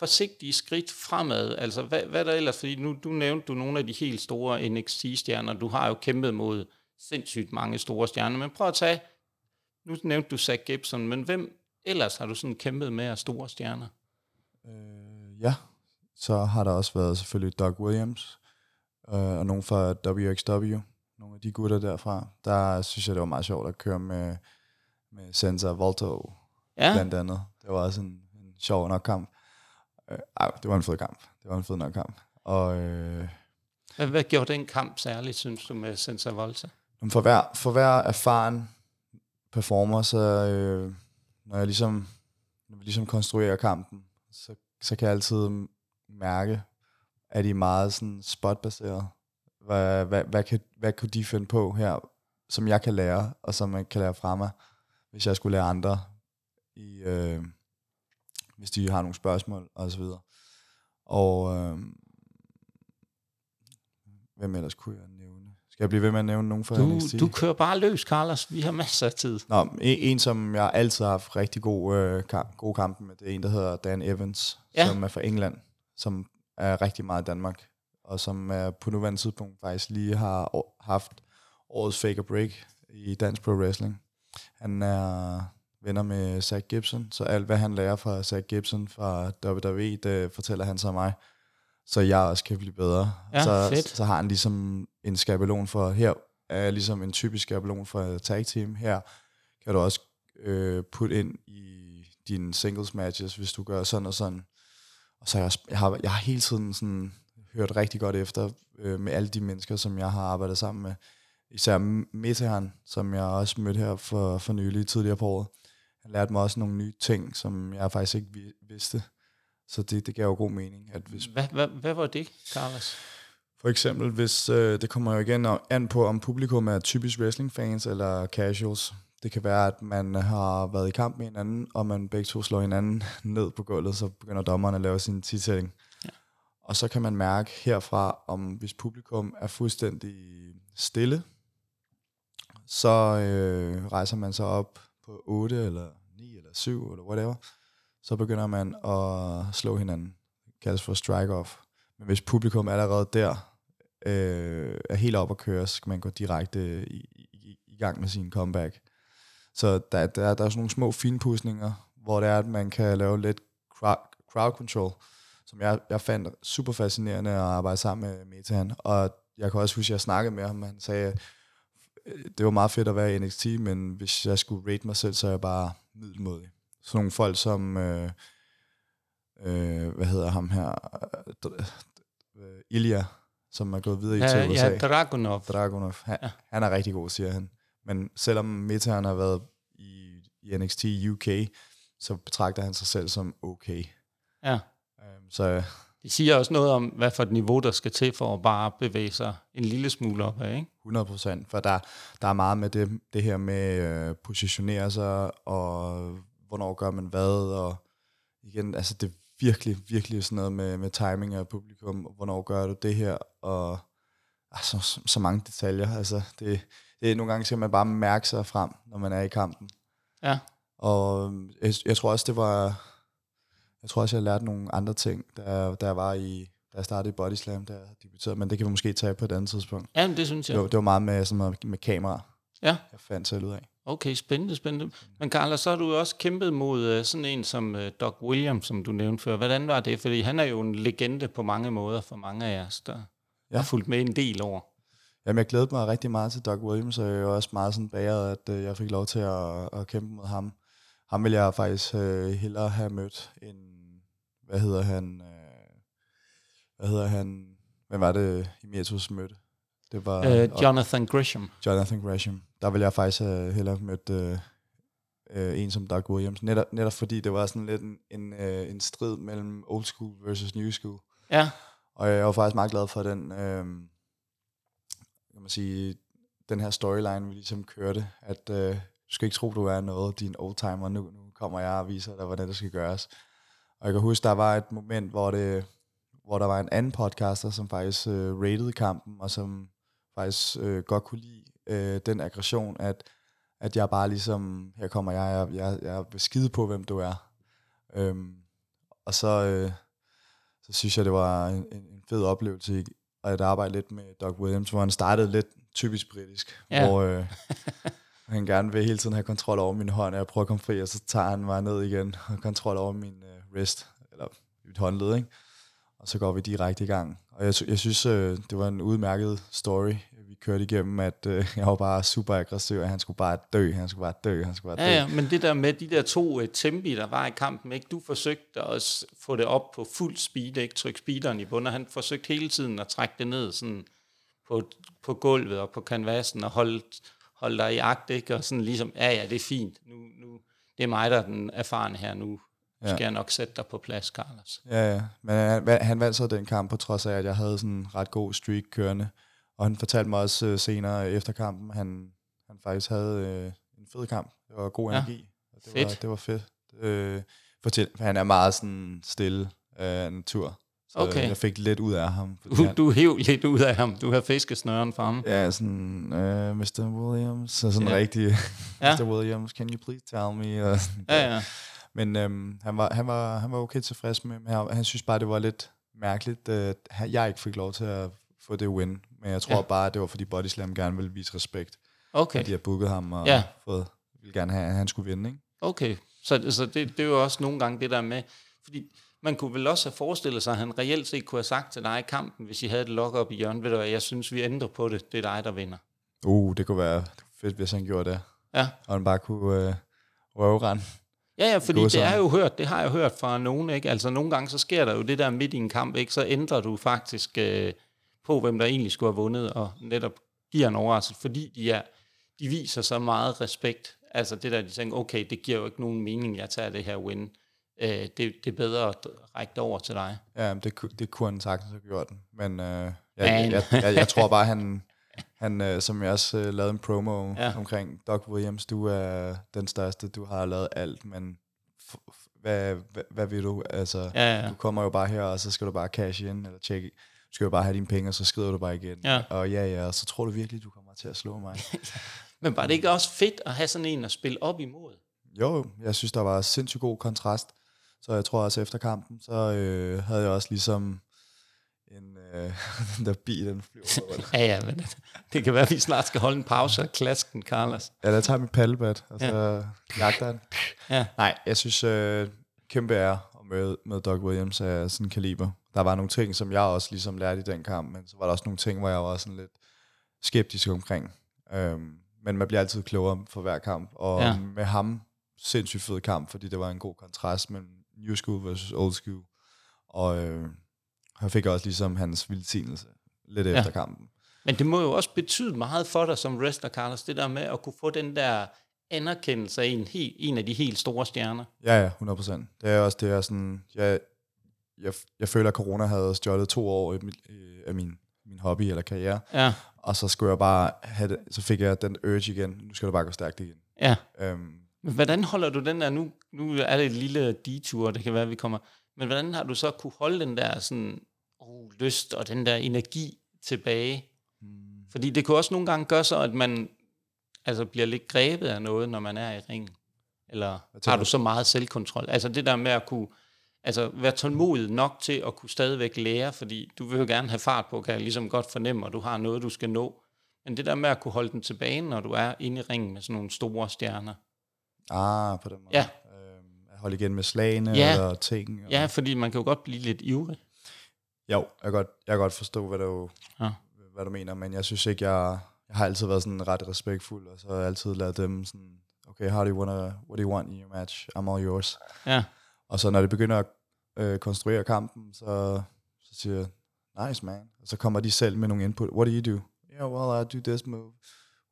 forsigtige skridt fremad. Altså, hvad, hvad der ellers? Fordi nu du nævnte du nogle af de helt store NXT-stjerner. Du har jo kæmpet mod sindssygt mange store stjerner. Men prøv at tage, nu nævnte du Zach Gibson, men hvem ellers har du sådan kæmpet med af store stjerner? Øh, ja, så har der også været selvfølgelig Doug Williams, øh, og nogen fra WXW nogle af de gutter derfra, der synes jeg, det var meget sjovt at køre med, med Sensor Volto, ja. blandt andet. Det var også en, en sjov nok kamp. Øh, ej, det var en fed kamp. Det var en fed nok kamp. Og, øh, hvad, hvad gjorde den kamp særligt, synes du, med Sensor Volta? For hver, for hver erfaren performer, så øh, når jeg ligesom, når vi ligesom konstruerer kampen, så, så kan jeg altid mærke, at de er meget sådan spotbaseret. Hvad, hvad, hvad, kan, hvad kunne de finde på her, som jeg kan lære, og som jeg kan lære fra mig, hvis jeg skulle lære andre, i, øh, hvis de har nogle spørgsmål, og så videre. Og øh, hvem ellers kunne jeg nævne? Skal jeg blive ved med at nævne nogen fra du, NXT? Du kører bare løs, Carlos. Vi har masser af tid. Nå, en, en som jeg altid har haft rigtig god, øh, kamp, god kamp med, det er en, der hedder Dan Evans, ja. som er fra England, som er rigtig meget i Danmark og som er på nuværende tidspunkt faktisk lige har haft årets fake break i dansk pro wrestling. Han er venner med Zach Gibson, så alt hvad han lærer fra Zach Gibson fra WWE, det fortæller han sig mig, så jeg også kan blive bedre. Ja, så, fedt. så har han ligesom en skabelon for, her er ligesom en typisk skabelon for tag team, her kan du også øh, putte ind i dine singles matches, hvis du gør sådan og sådan. Og så jeg, jeg har jeg har hele tiden sådan hørt rigtig godt efter øh, med alle de mennesker, som jeg har arbejdet sammen med. Især Metehan, som jeg også mødte her for, for nylig tidligere på året. Han lærte mig også nogle nye ting, som jeg faktisk ikke vidste. Så det, det gav jo god mening. At hvis hvad, hvad, hvad var det, Carlos? For eksempel, hvis øh, det kommer jo igen an på, om publikum er typisk wrestling-fans eller casuals. Det kan være, at man har været i kamp med hinanden, og man begge to slår hinanden ned på gulvet, så begynder dommeren at lave sin titætning. Og så kan man mærke herfra, om hvis publikum er fuldstændig stille, så øh, rejser man sig op på 8 eller 9 eller 7 eller whatever. Så begynder man at slå hinanden. Det kaldes for strike-off. Men hvis publikum allerede der øh, er helt op at køre, så skal man gå direkte i, i, i gang med sin comeback. Så der, der, der er sådan nogle små finpudsninger, hvor det er, at man kan lave lidt crowd, crowd control, som jeg, jeg fandt super fascinerende at arbejde sammen med Metan. Og jeg kan også huske, at jeg snakkede med ham, han sagde, det var meget fedt at være i NXT, men hvis jeg skulle rate mig selv, så er jeg bare middelmodig. Sådan nogle folk som, øh, øh, hvad hedder ham her, øh, Ilya, som er gået videre i Ja, til USA. ja Dragunov. Dragunov. Han, Ja. han er rigtig god, siger han. Men selvom Metehan har været i, i NXT UK, så betragter han sig selv som okay. Ja. Um, så Det siger også noget om, hvad for et niveau, der skal til for at bare bevæge sig en lille smule op ikke? 100 procent, for der, der er meget med det, det her med øh, positionere sig, og hvornår gør man hvad, og igen, altså det er virkelig, virkelig sådan noget med, med timing af publikum, hvornår gør du det her, og altså, så, så mange detaljer, altså det, det er nogle gange, skal man bare mærke sig frem, når man er i kampen. Ja. Og jeg, jeg tror også, det var... Jeg tror også, jeg lærte nogle andre ting, da, da jeg var i... Da jeg startede i Body Slam, jeg debuterede, men det kan vi måske tage på et andet tidspunkt. Ja, men det synes jeg. Det, var, det var meget med, sådan noget med kamera, Ja, jeg fandt selv ud af. okay, spændende, spændende. Men Carla, så har du også kæmpet mod uh, sådan en som uh, Doc Williams, som du nævnte før. Hvordan var det? Fordi han er jo en legende på mange måder for mange af os, der ja. Har fulgt med en del år. Jamen, jeg glædede mig rigtig meget til Doug Williams, og jeg er også meget sådan bagret, at øh, jeg fik lov til at, at kæmpe mod ham. Ham ville jeg faktisk øh, hellere have mødt end, hvad hedder han, øh, hvad hedder han, hvem var det, Emeritus mødte? Det var Uh, Jonathan Grisham. Jonathan Gresham. Der ville jeg faktisk øh, hellere have mødt øh, øh, en som Doug Williams. Netop, netop fordi det var sådan lidt en, en, øh, en strid mellem old school versus new school. Ja, Og jeg var faktisk meget glad for den, øh, kan man sige, den her storyline, vi ligesom kørte, at øh, du skal ikke tro, du er noget, din oldtimer, nu, nu kommer jeg og viser dig, hvordan det skal gøres. Og jeg kan huske, der var et moment, hvor, det, hvor der var en anden podcaster, som faktisk øh, rated kampen, og som faktisk øh, godt kunne lide øh, den aggression, at, at jeg bare ligesom, her kommer jeg, jeg, jeg, jeg vil skide på, hvem du er. Øhm, og så, øh, så synes jeg, det var en, en fed oplevelse at arbejde lidt med Doug Williams, hvor han startede lidt typisk britisk, ja. hvor øh, han gerne vil hele tiden have kontrol over min hånd, og jeg prøver at komme fri, og så tager han mig ned igen og kontrol over min øh, wrist, eller mit håndled, ikke? Og så går vi direkte i gang. Og jeg, jeg synes, øh, det var en udmærket story, vi kørte igennem, at øh, jeg var bare super aggressiv, og han skulle bare dø, han skulle bare dø, han skulle bare dø. ja, ja, men det der med de der to uh, tempi, der var i kampen, ikke? du forsøgte at få det op på fuld speed, ikke? trykke speederen i bund, og han forsøgte hele tiden at trække det ned sådan på, på gulvet og på kanvasen og holde, holde dig i agt, ikke? og sådan ligesom, ja ja, det er fint, nu, nu, det er mig, der er den erfarne her, nu skal Ja. jeg nok sætte dig på plads, Carlos. Ja, ja. Men han, va- han vandt så den kamp, på trods af, at jeg havde sådan en ret god streak kørende. Og han fortalte mig også øh, senere efter kampen, han, han faktisk havde øh, en fed kamp. Det var god Ja. energi. Og det, Fedt. Var, det var fedt. Øh, fortæl, for han er meget sådan stille af natur. Så Okay. jeg fik lidt ud af ham. Du, han- du hæv lidt ud af ham, du har fiskesnøren fra ham. Ja, sådan, øh, Mr. Williams, så sådan ja. rigtig, Ja. Mr. Williams, can you please tell me? Og sådan, Ja, ja. Men øhm, han, var, han, var, han var okay tilfreds med, ham. Han synes bare, det var lidt mærkeligt, at han- jeg ikke fik lov til at få det win. Men jeg tror Ja. bare, at det var fordi Body Slam gerne ville vise respekt. Okay. At de har booket ham og ja. fået, ville gerne have, at han skulle vinde. Ikke? Okay, så, så det, det er jo også nogle gange det der med, fordi man kunne vel også have forestillet sig, at han reelt set kunne have sagt til dig i kampen, hvis I havde et lock op i hjørnet, ved du hvad, jeg synes, vi ændrer på det, det er dig, der vinder. Uh, det kunne være fedt, hvis han gjorde det. Ja, Og han bare kunne øh, røvrende. ja, ja fordi det er jo hørt, det har jeg hørt fra nogen, ikke? Altså nogle gange, så sker der jo det der midt i en kamp, ikke? Så ændrer du faktisk øh, på, hvem der egentlig skulle have vundet, og netop giver en overraskelse, fordi de, er, de viser så meget respekt. Altså det der, de tænker, okay, det giver jo ikke nogen mening, jeg tager det her win. Øh, det, det er bedre at række det over til dig. Ja, det, det kunne han sagtens have gjort. Men øh, jeg, jeg, jeg, jeg tror bare, han, han øh, som jeg også øh, lavede en promo Ja. omkring, Doc Williams, du er den største, du har lavet alt, men hvad, hvad, hvad vil du? Altså, Ja, ja. du kommer jo bare her, og så skal du bare cash in, eller tjekke. Du skal jo bare have dine penge, og så skriver du bare igen. Ja. Og ja, ja, og så tror du virkelig, du kommer til at slå mig. Men var det ikke også fedt at have sådan en at spille op imod? Jo, jeg synes, der var sindssygt god kontrast. Så jeg tror også efter kampen, så øh, havde jeg også ligesom en øh, den der bil, den flyver rundt. Ja, ja, men det, det kan være, at vi snart skal holde en pause og klaske den, Carlos. Ja, der tager mit paddelbat, og så ja. jagter han. Ja. Nej, jeg synes, øh, kæmpe er at møde, møde Doug Williams af sådan en kaliber. Der var nogle ting, som jeg også ligesom lærte i den kamp, men så var der også nogle ting, hvor jeg var sådan lidt skeptisk omkring. Øhm, men man bliver altid klogere for hver kamp, og ja. med ham, sindssygt fed kamp, fordi det var en god kontrast mellem new school versus old school. Og øh, han fik også ligesom hans velsignelse lidt Ja. efter kampen. Men det må jo også betyde meget for dig som wrestler, Carlos, det der med at kunne få den der anerkendelse af en, helt, en af de helt store stjerner. Ja, ja, 100 procent. Det er også det, er sådan, jeg, jeg, jeg føler, at corona havde stjålet to år af min, min hobby eller karriere, Ja, og så skulle jeg bare have det, så fik jeg den urge igen, nu skal du bare gå stærkt igen. ja. Øhm, Men hvordan holder du den der, nu, nu er det et lille detur, det kan være, vi kommer, men hvordan har du så kunne holde den der sådan, oh, lyst og den der energi tilbage? Fordi det kan også nogle gange gøre så, at man altså bliver lidt grebet af noget, når man er i ringen. Eller har du? du så meget selvkontrol? Altså det der med at kunne altså være tålmodig nok til at kunne stadigvæk lære, fordi du vil jo gerne have fart på, kan jeg ligesom godt fornemme, og du har noget, du skal nå. Men det der med at kunne holde den tilbage, når du er inde i ringen med sådan nogle store stjerner. Ah, på den måde. Ja. At holde igen med slagene Ja. eller ting. Og, Ja, fordi man kan jo godt blive lidt ivrig. Jo, jeg kan godt, jeg kan godt forstå, hvad du, Ja. hvad du mener, men jeg synes ikke, jeg, jeg har altid været sådan ret respektfuld, og så har jeg altid ladet dem sådan, okay, how do you wanna, what do you want in your match? I'm all yours. Ja, Og så når det begynder at øh, konstruere kampen, så, så siger jeg, nice man. Og så kommer de selv med nogle input. What do you do? Yeah, well, I do this move.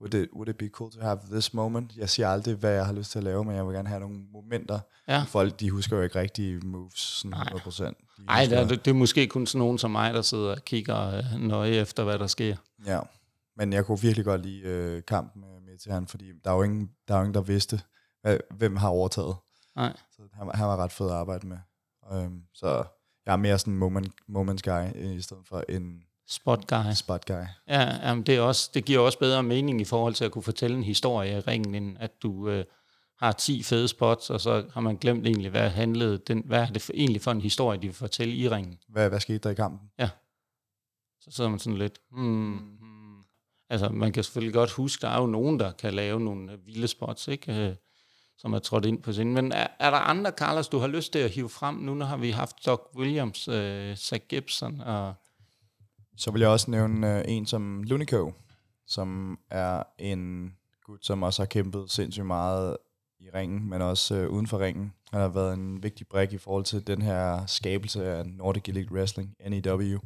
Would it, would it be cool to have this moment? Jeg siger aldrig, hvad jeg har lyst til at lave, men jeg vil gerne have nogle momenter. ja. Folk, de husker jo ikke rigtige moves, sådan Nej. 100%. De Ej, det er, det er måske kun sådan nogen som mig, der sidder og kigger øh, nøje efter, hvad der sker. Ja, men jeg kunne virkelig godt lide øh, kampen med, med til han, fordi der er jo ingen, der, er jo ingen, der vidste, hvad, hvem har overtaget. Nej. Så han, var- han var ret fed at arbejde med. Øhm, så jeg er mere sådan en moment, moments guy, øh, i stedet for en Spot guy. spot guy. Ja, jamen det, er også, det giver også bedre mening i forhold til at kunne fortælle en historie i ringen, end at du øh, har 10 fede spots, og så har man glemt egentlig, hvad, handlede den, hvad er det for, egentlig for en historie, de vil fortælle i ringen. Hvad, hvad skete der i kampen? Så sidder man sådan lidt, hmm, hmm. Altså, man kan selvfølgelig godt huske, der er jo nogen, der kan lave nogle øh, vilde spots, ikke? Øh, som er trådt ind på scenen. Men er, er der andre, Carlos, du har lyst til at hive frem? Nu når har vi haft Doc Williams, øh, Zach Gibson og... Så vil jeg også nævne øh, en som Lunico, som er en gut, som også har kæmpet sindssygt meget i ringen, men også øh, uden for ringen. Han har været en vigtig brik i forhold til den her skabelse af Nordic Elite Wrestling, NEW,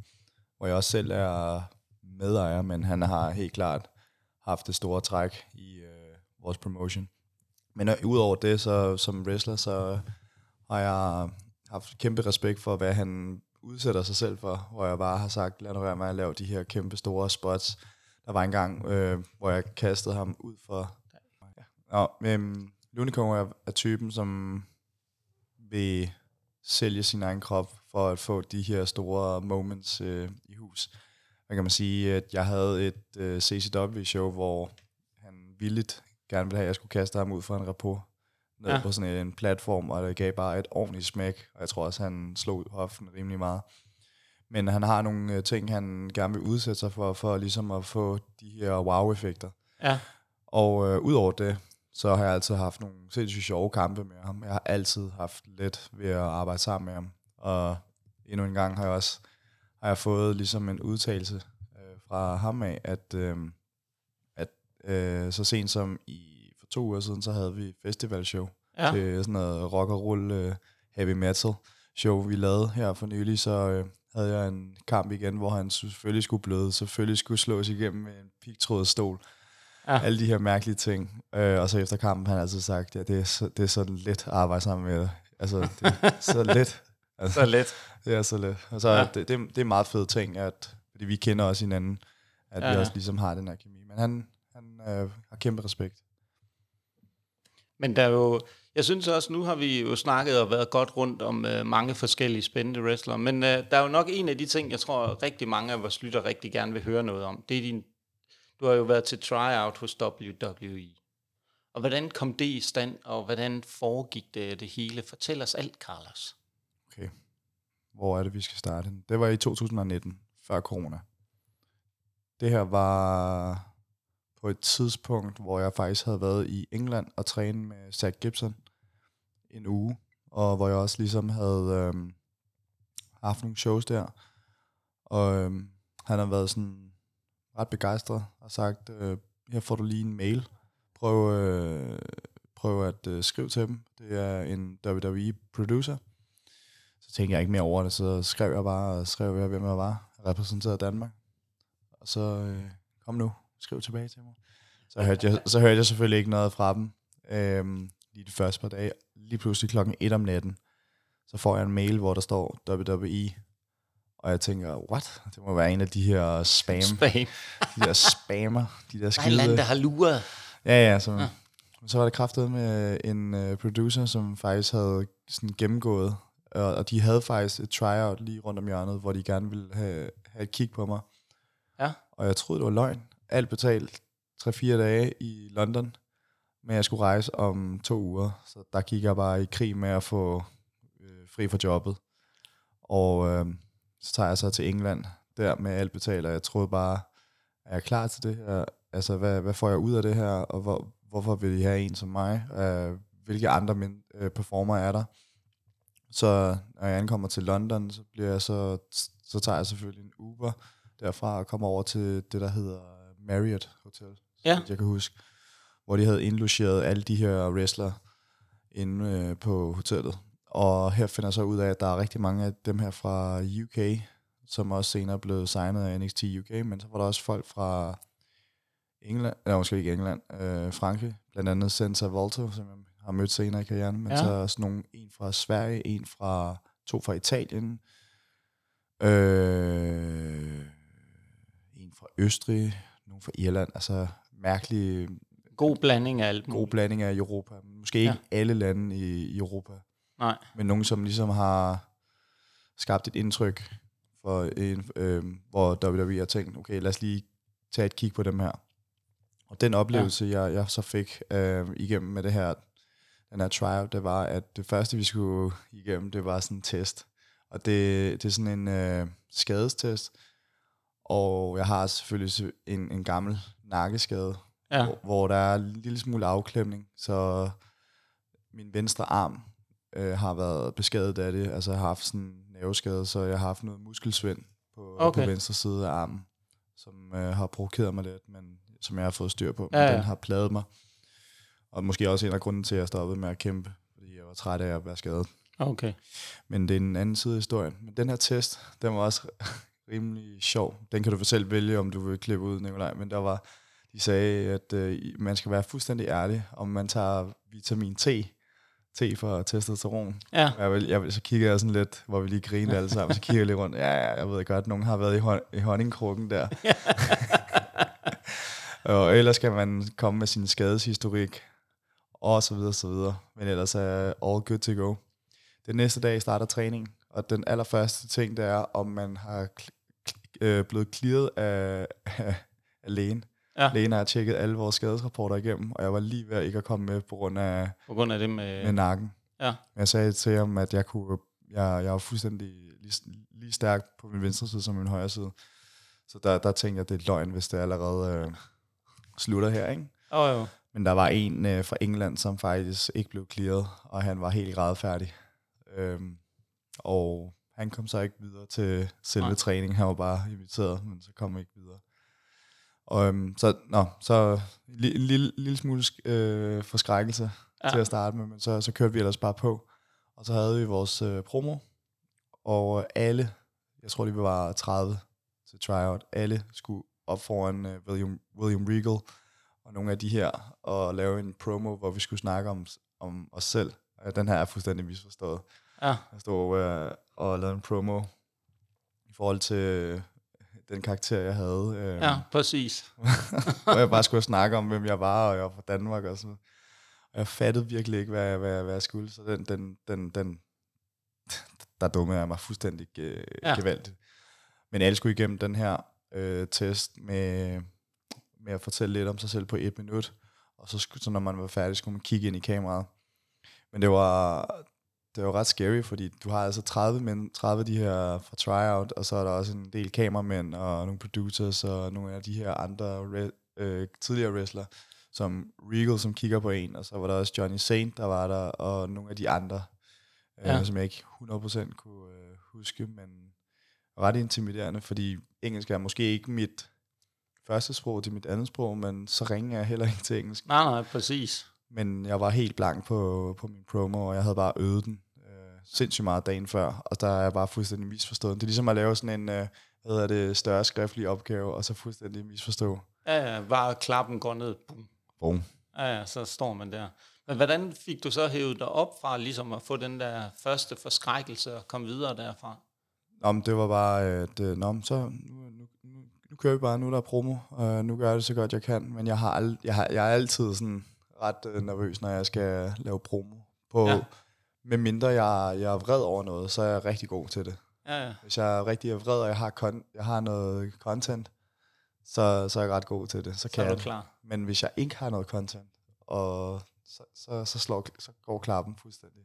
hvor jeg også selv er medejer, men han har helt klart haft det store træk i øh, vores promotion. Men øh, udover det, så som wrestler, så har jeg haft kæmpe respekt for, hvad han udsætter sig selv for, hvor jeg bare har sagt, lad nu være med at lave de her kæmpe store spots. Der var en gang, øh, hvor jeg kastede ham ud for... Ja. Nå, men Lunico er, er typen, som vil sælge sin egen krop for at få de her store moments øh, i hus. Hvad kan man sige, at jeg havde et øh, CCW-show, hvor han villigt gerne ville have, at jeg skulle kaste ham ud for en rapport ned Ja. på sådan en platform, og det gav bare et ordentligt smæk, og jeg tror også, han slog hoften rimelig meget. Men han har nogle øh, ting, han gerne vil udsætte sig for, for ligesom at få de her wow-effekter. Ja, Og øh, udover det, så har jeg altid haft nogle sindssygt sjove kampe med ham. Jeg har altid haft let ved at arbejde sammen med ham. Og endnu en gang har jeg også har jeg fået ligesom en udtalelse øh, fra ham af, at, øh, at øh, så sent som i to uger siden, så havde vi festivalshow ja. til sådan noget rock og roll øh, heavy metal show, vi lavede her for nylig, så øh, havde jeg en kamp igen, hvor han selvfølgelig skulle bløde, selvfølgelig skulle slås igennem med en pigtrådet stol. Ja. Alle de her mærkelige ting. Øh, og så efter kampen har han altid sagt, ja, det er, så, det er så let at arbejde sammen med dig. Altså, det er så let. Altså, Så let. det er så let. Og så Ja. det, det, det er meget fede ting, at, fordi vi kender også hinanden, at Ja, ja. vi også ligesom har den her kemi. Men han, han øh, har kæmpe respekt. Men der er jo, jeg synes også, nu har vi jo snakket og været godt rundt om øh, mange forskellige spændende wrestlere, men øh, der er jo nok en af de ting, jeg tror rigtig mange af vores lytter rigtig gerne vil høre noget om. Det er din, du har jo været til tryout hos WWE. Og hvordan kom det i stand, og hvordan foregik det, det hele? Fortæl os alt, Carlos. Okay. hvor er det, vi skal starte. Det var i 2019, før corona. Det her var på et tidspunkt, hvor jeg faktisk havde været i England og trænet med Zach Gibson en uge, og hvor jeg også ligesom havde øhm, haft nogle shows der. Og øhm, han har været sådan ret begejstret og sagt, øh, her får du lige en mail. Prøv, øh, prøv at øh, skrive til dem. Det er en WWE-producer. Så tænkte jeg ikke mere over det, så skrev jeg bare, og skrev jeg, hvem jeg var. Jeg repræsenterede Danmark. Og så, øh, kom nu, skriv tilbage til mig. Så hørte jeg, så hørte jeg selvfølgelig ikke noget fra dem. Øhm, lige de første par dage. Lige pludselig klokken 1 om natten, så får jeg en mail, hvor der står WWE. Og jeg tænker, what? Det må være en af de her spam. Spam. de der spammer. De der Der er andet, der skide... har luret. Ja, ja. Så, så var det kraftet med en uh, producer, som faktisk havde sådan gennemgået. Og, og de havde faktisk et tryout lige rundt om hjørnet, hvor de gerne ville have, have et kig på mig. Ja. Og jeg troede, det var løgn. Alt betalt 3-4 dage i London. Men jeg skulle rejse om to uger. Så der gik jeg bare i krig med at få øh, fri fra jobbet. Og øh, så tager jeg så til England der med alt betalt. Og jeg troede bare, er jeg klar til det her? Altså, hvad, hvad får jeg ud af det her? Og hvor, hvorfor vil I have en som mig? Øh, hvilke andre min, øh, performer er der? Så når jeg ankommer til London, så, bliver jeg så, så tager jeg selvfølgelig en Uber derfra og kommer over til det, der hedder Marriott Hotel, Ja. jeg kan huske, hvor de havde indlogeret alle de her wrestlere inde øh, på hotellet. Og her finder jeg så ud af, at der er rigtig mange af dem her fra UK, som også senere blev signet af NXT UK, men så var der også folk fra England, eller måske ikke England, øh, Frankrig, blandt andet Senta Volto, som jeg har mødt senere i karrieren, men Ja. så også nogle, en fra Sverige, en fra, to fra Italien, øh, en fra Østrig, fra Irland, altså mærkelig God blanding af alt god blanding af Europa. Måske ikke Ja. ja. alle lande i, i Europa, Nej. men nogen, som ligesom har skabt et indtryk, for en, øh, hvor WWE har tænkt, okay, lad os lige tage et kig på dem her. Og den oplevelse, ja. jeg, jeg så fik øh, igennem med det her, den her tryout, det var, at det første, vi skulle igennem, det var sådan en test. Og det, det er sådan en øh, skadestest, og jeg har selvfølgelig en, en gammel nakkeskade, Ja. hvor, hvor der er en lille smule afklemning, så min venstre arm øh, har været beskadiget af det. Altså jeg har haft sådan en nerveskade, så jeg har haft noget muskelsvind på, Okay. på venstre side af armen, som øh, har provokeret mig lidt, men som jeg har fået styr på. Ja, Men ja. den har pladet mig. Og måske også en af grunden til, at jeg stoppede med at kæmpe, fordi jeg var træt af at være skadet. Okay. Men det er en anden side af historien. Men den her test, den var også rimelig sjov. Den kan du for selv vælge, om du vil klippe ud, Nikolaj. Men der var, de sagde, at øh, man skal være fuldstændig ærlig, om man tager vitamin T, T for testosteron. Ja. Jeg vil, jeg vil, så kigger jeg sådan lidt, hvor vi lige griner alle sammen, så kigger jeg lidt rundt. Ja, ja, jeg ved godt, nogen har været i, hon- i honningkrukken der. og ellers skal man komme med sin skadeshistorik, og så videre, så videre. Men ellers er all good to go. Den næste dag starter træning, og den allerførste ting, det er, om man har øh, blevet clearet af, af, af lægen. Ja. Lægen har tjekket alle vores skadesrapporter igennem, og jeg var lige ved ikke at komme med på grund af På grund af det med... med nakken. Ja. Jeg sagde til ham, at jeg kunne, jeg, jeg var fuldstændig lige, lige stærk på min venstre side som min højre side. Så der, der tænkte jeg, at det er løgn, hvis det allerede øh, slutter her, ikke? Oh, jo. Men der var en øh, fra England, som faktisk ikke blev clearet, og han var helt gradfærdig. Øhm, og han kom så ikke videre til selve Nej. Træningen. Han var bare inviteret, men så kom han ikke videre. Og, øhm, så, nå, så en li- en lille, lille smule øh, forskrækkelse Ja. til at starte med, men så, så kørte vi ellers bare på. Og så havde vi vores øh, promo, og alle, jeg tror vi var 30 til tryout, alle skulle op foran øh, William, William Regal og nogle af de her, og lave en promo, hvor vi skulle snakke om, om os selv. Og Den her er fuldstændig misforstået. Ja. Jeg stod øh, og lavede en promo i forhold til øh, den karakter, jeg havde. Øh, Ja, præcis. hvor jeg bare skulle snakke om, hvem jeg var, og jeg var fra Danmark og sådan. Og jeg fattede virkelig ikke, hvad, hvad, hvad jeg skulle, så den, den, den, den der dummede jeg mig fuldstændig øh, Ja. ja. gevaldigt. Men alle skulle igennem den her øh, test med, med at fortælle lidt om sig selv på et minut, og så, skulle, så når man var færdig, skulle man kigge ind i kameraet. Men det var, det er jo ret scary, fordi du har altså 30, men, 30 af de her fra tryout, og så er der også en del kameramænd og nogle producers og nogle af de her andre re- øh, tidligere wrestler, som Regal, som kigger på en, og så var der også Johnny Saint, der var der, og nogle af de andre, ja. Ja. øh, som jeg ikke 100% kunne øh, huske, men ret intimiderende, fordi engelsk er måske ikke mit første sprog til mit andet sprog, men så ringer jeg heller ikke til engelsk. Nej, nej, præcis. Men jeg var helt blank på, på min promo, og jeg havde bare øvet den øh, sindssygt meget dagen før, og der er jeg bare fuldstændig misforstået. Det er ligesom at lave sådan en, øh, hvad hedder det, større skriftlig opgave, og så fuldstændig misforstå. Ja, ja, bare klappen går ned. Bum. Boom. Ja, ja, så står man der. Men hvordan fik du så hævet dig op fra ligesom at få den der første forskrækkelse og komme videre derfra? Nå, men det var bare, at øh, nå, så nu, nu, nu, nu kører vi bare, nu er der promo, og nu gør jeg det så godt jeg kan, men jeg, har ald- jeg, har, jeg er altid sådan ret øh, nervøs, når jeg skal lave promo. På, Ja. Med mindre jeg, jeg er vred over noget, så er jeg rigtig god til det. Ja, ja. Hvis jeg er rigtig vred, og jeg har, kon- jeg har noget content, så, så er jeg ret god til det. Så Så kan er jeg du det. klar. Men hvis jeg ikke har noget content, og så, så, så, slår, så går klappen fuldstændig.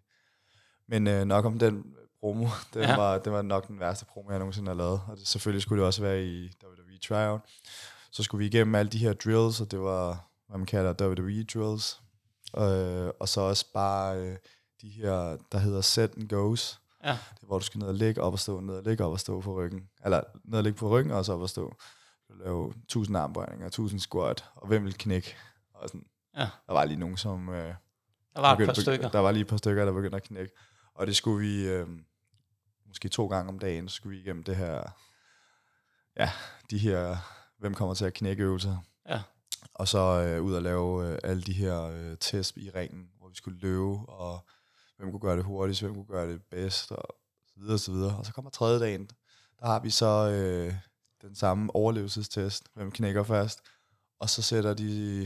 Men øh, nok om den promo, den, Ja. ja. var, den var nok den værste promo, jeg nogensinde har lavet. Og det, selvfølgelig skulle det også være i WWE Tryout. Så skulle vi igennem alle de her drills, og det var, hvad man kalder WWE drills. Øh, og så også bare øh, de her, der hedder set and goes. Ja, Det er, hvor du skal ned og ligge, op og stå, ned og ligge, op og stå på ryggen. Eller ned og ligge på ryggen, og så op og stå. Du lave 1000 armbøjninger, 1000 squat, og hvem vil knække? Og sådan. ja. Der var lige nogen, som... Øh, Der var et begyndte- par stykker. Der var lige et par stykker, der begyndte at knække. Og det skulle vi... Øh, måske to gange om dagen, så skulle vi igennem det her... Ja, de her... Hvem kommer til at knække øvelser? Og så øh, ud og lave øh, alle de her øh, test i ringen, hvor vi skulle løbe, og hvem kunne gøre det hurtigst, hvem kunne gøre det bedst, og så videre, og så videre. Og så kommer tredje dagen, der har vi så øh, den samme overlevelsestest, hvem knækker først, og så sætter de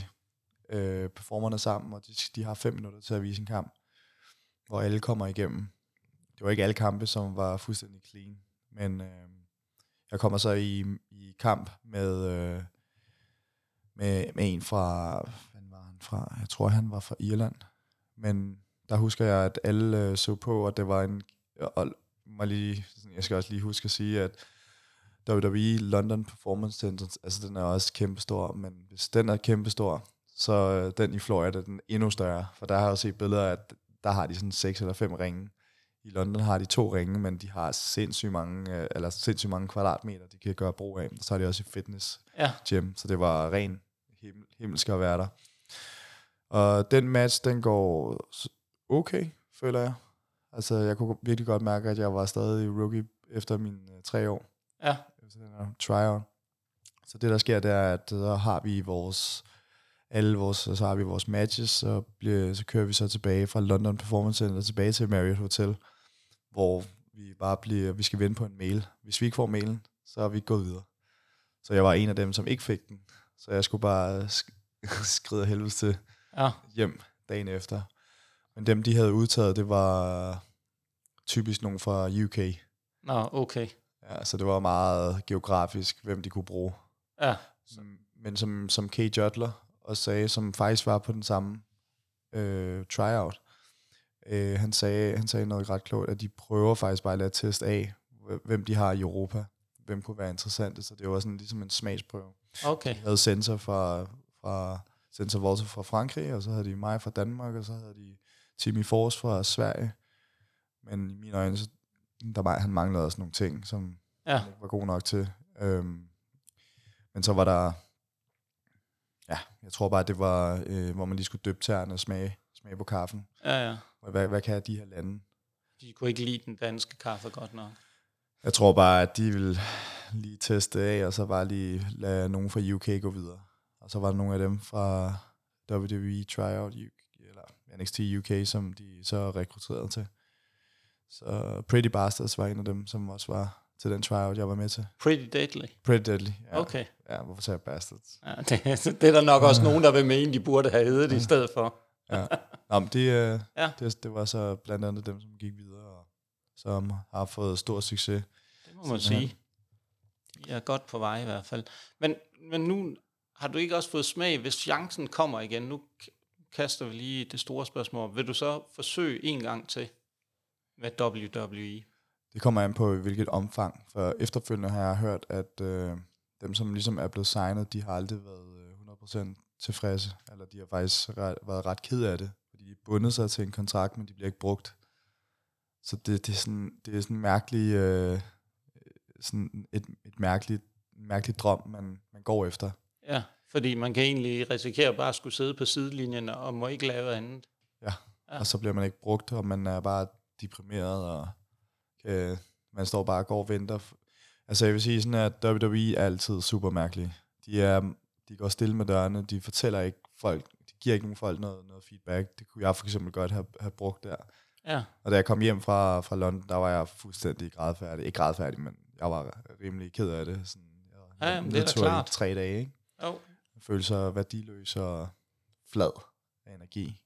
øh, performerne sammen, og de, de har fem minutter til at vise en kamp, hvor alle kommer igennem. Det var ikke alle kampe, som var fuldstændig clean, men øh, jeg kommer så i, i kamp med, øh, med, med en fra, hvad var han fra? Jeg tror, han var fra Irland. Men der husker jeg, at alle øh, så på, at det var en... Og må lige, jeg skal også lige huske at sige, at WWE London Performance Center, altså den er også kæmpestor, men hvis den er kæmpestor, så øh, den i Florida, den er endnu større. For der har jeg jo set billeder af, at der har de sådan seks eller fem ringe. I London har de to ringe, men de har sindssygt mange, øh, eller sindssygt mange kvadratmeter, de kan gøre brug af. Så har de også et fitness Ja, gym, så det var ren himmel, himmelsk at være der. Og den match, den går okay, føler jeg. Altså, jeg kunne virkelig godt mærke, at jeg var stadig rookie efter mine øh, tre år ja, efter den her tryout. Så det, der sker, det er, at så har vi vores alle vores, så har vi vores matches, så, bliver, så kører vi så tilbage fra London Performance Center tilbage til Marriott Hotel, hvor vi bare bliver, vi skal vente på en mail. Hvis vi ikke får mailen, så er vi ikke gået videre. Så jeg var en af dem, som ikke fik den. Så jeg skulle bare sk- skride helvede til ja. hjem dagen efter. Men dem, de havde udtaget, det var typisk nogen fra UK. Nå, okay. Ja, så det var meget geografisk, hvem de kunne bruge. Ja, Men som, som Kay Jodler også sagde, som faktisk var på den samme øh, tryout, øh, han, sagde, han sagde noget ret klogt, at de prøver faktisk bare at lade test af, hv- hvem de har i Europa, hvem kunne være interessante, så det var sådan ligesom en smagsprøve. okay. De havde sensor fra, fra Sensor Volta fra Frankrig, og så havde de mig fra Danmark, og så havde de Timmy Fors fra Sverige. Men i mine øjne, så, der var, han manglede også nogle ting, som Ja, han ikke var god nok til. Øhm, men så var der, ja, jeg tror bare, det var, øh, hvor man lige skulle døbe tæerne og smage, smage på kaffen. ja, ja. Hvad, hvad kan de her lande? De kunne ikke lide den danske kaffe godt nok. Jeg tror bare, at de vil lige teste af, og så bare lige lade nogen fra UK gå videre. Og så var der nogle af dem fra WWE Tryout UK, eller NXT UK, som de så rekrutterede til. Så Pretty Bastards var en af dem, som også var til den tryout, jeg var med til. Pretty deadly. Pretty Deadly. Ja. Okay. Ja, hvorfor sagde jeg Bastards? Ja, det, det er der nok også nogen, der vil mene, de burde have heddet i stedet for. Ja. Nå, men det, øh, Ja. det, det var så blandt andet dem, som gik videre, og som har fået stor succes. Det må man Simpelthen. sige. Jeg er godt på vej i hvert fald. Men, men nu har du ikke også fået smag, hvis chancen kommer igen, nu kaster vi lige det store spørgsmål. Vil du så forsøge en gang til? med WWE? Det kommer an på, hvilket omfang. For efterfølgende har jeg hørt, at øh, dem, som ligesom er blevet signet, de har aldrig været øh, 100% tilfredse. Eller de har faktisk ret, været ret ked af det. De bundet sig til en kontrakt, men de bliver ikke brugt. Så det, det er sådan, det er sådan mærkelig, øh, sådan et, et mærkeligt, mærkeligt drøm, man, man går efter. Ja, fordi man kan egentlig risikere bare at skulle sidde på sidelinjen og må ikke lave andet. Ja, ja. og så bliver man ikke brugt, og man er bare deprimeret, og kan, man står bare og går og venter. Altså jeg vil sige sådan, at WWE er altid super mærkelig. De, er, de går stille med dørene, de fortæller ikke folk, giver ikke nogen folk noget, noget feedback. Det kunne jeg for eksempel godt have, have brugt der. Ja. Og da jeg kom hjem fra, fra London, der var jeg fuldstændig grædfærdig. Ikke grædfærdig, men jeg var rimelig ked af det. Sådan, jeg ja, jamen, det er da klart. tre dage, ikke? Jo. Jeg følte sig værdiløs og flad af energi.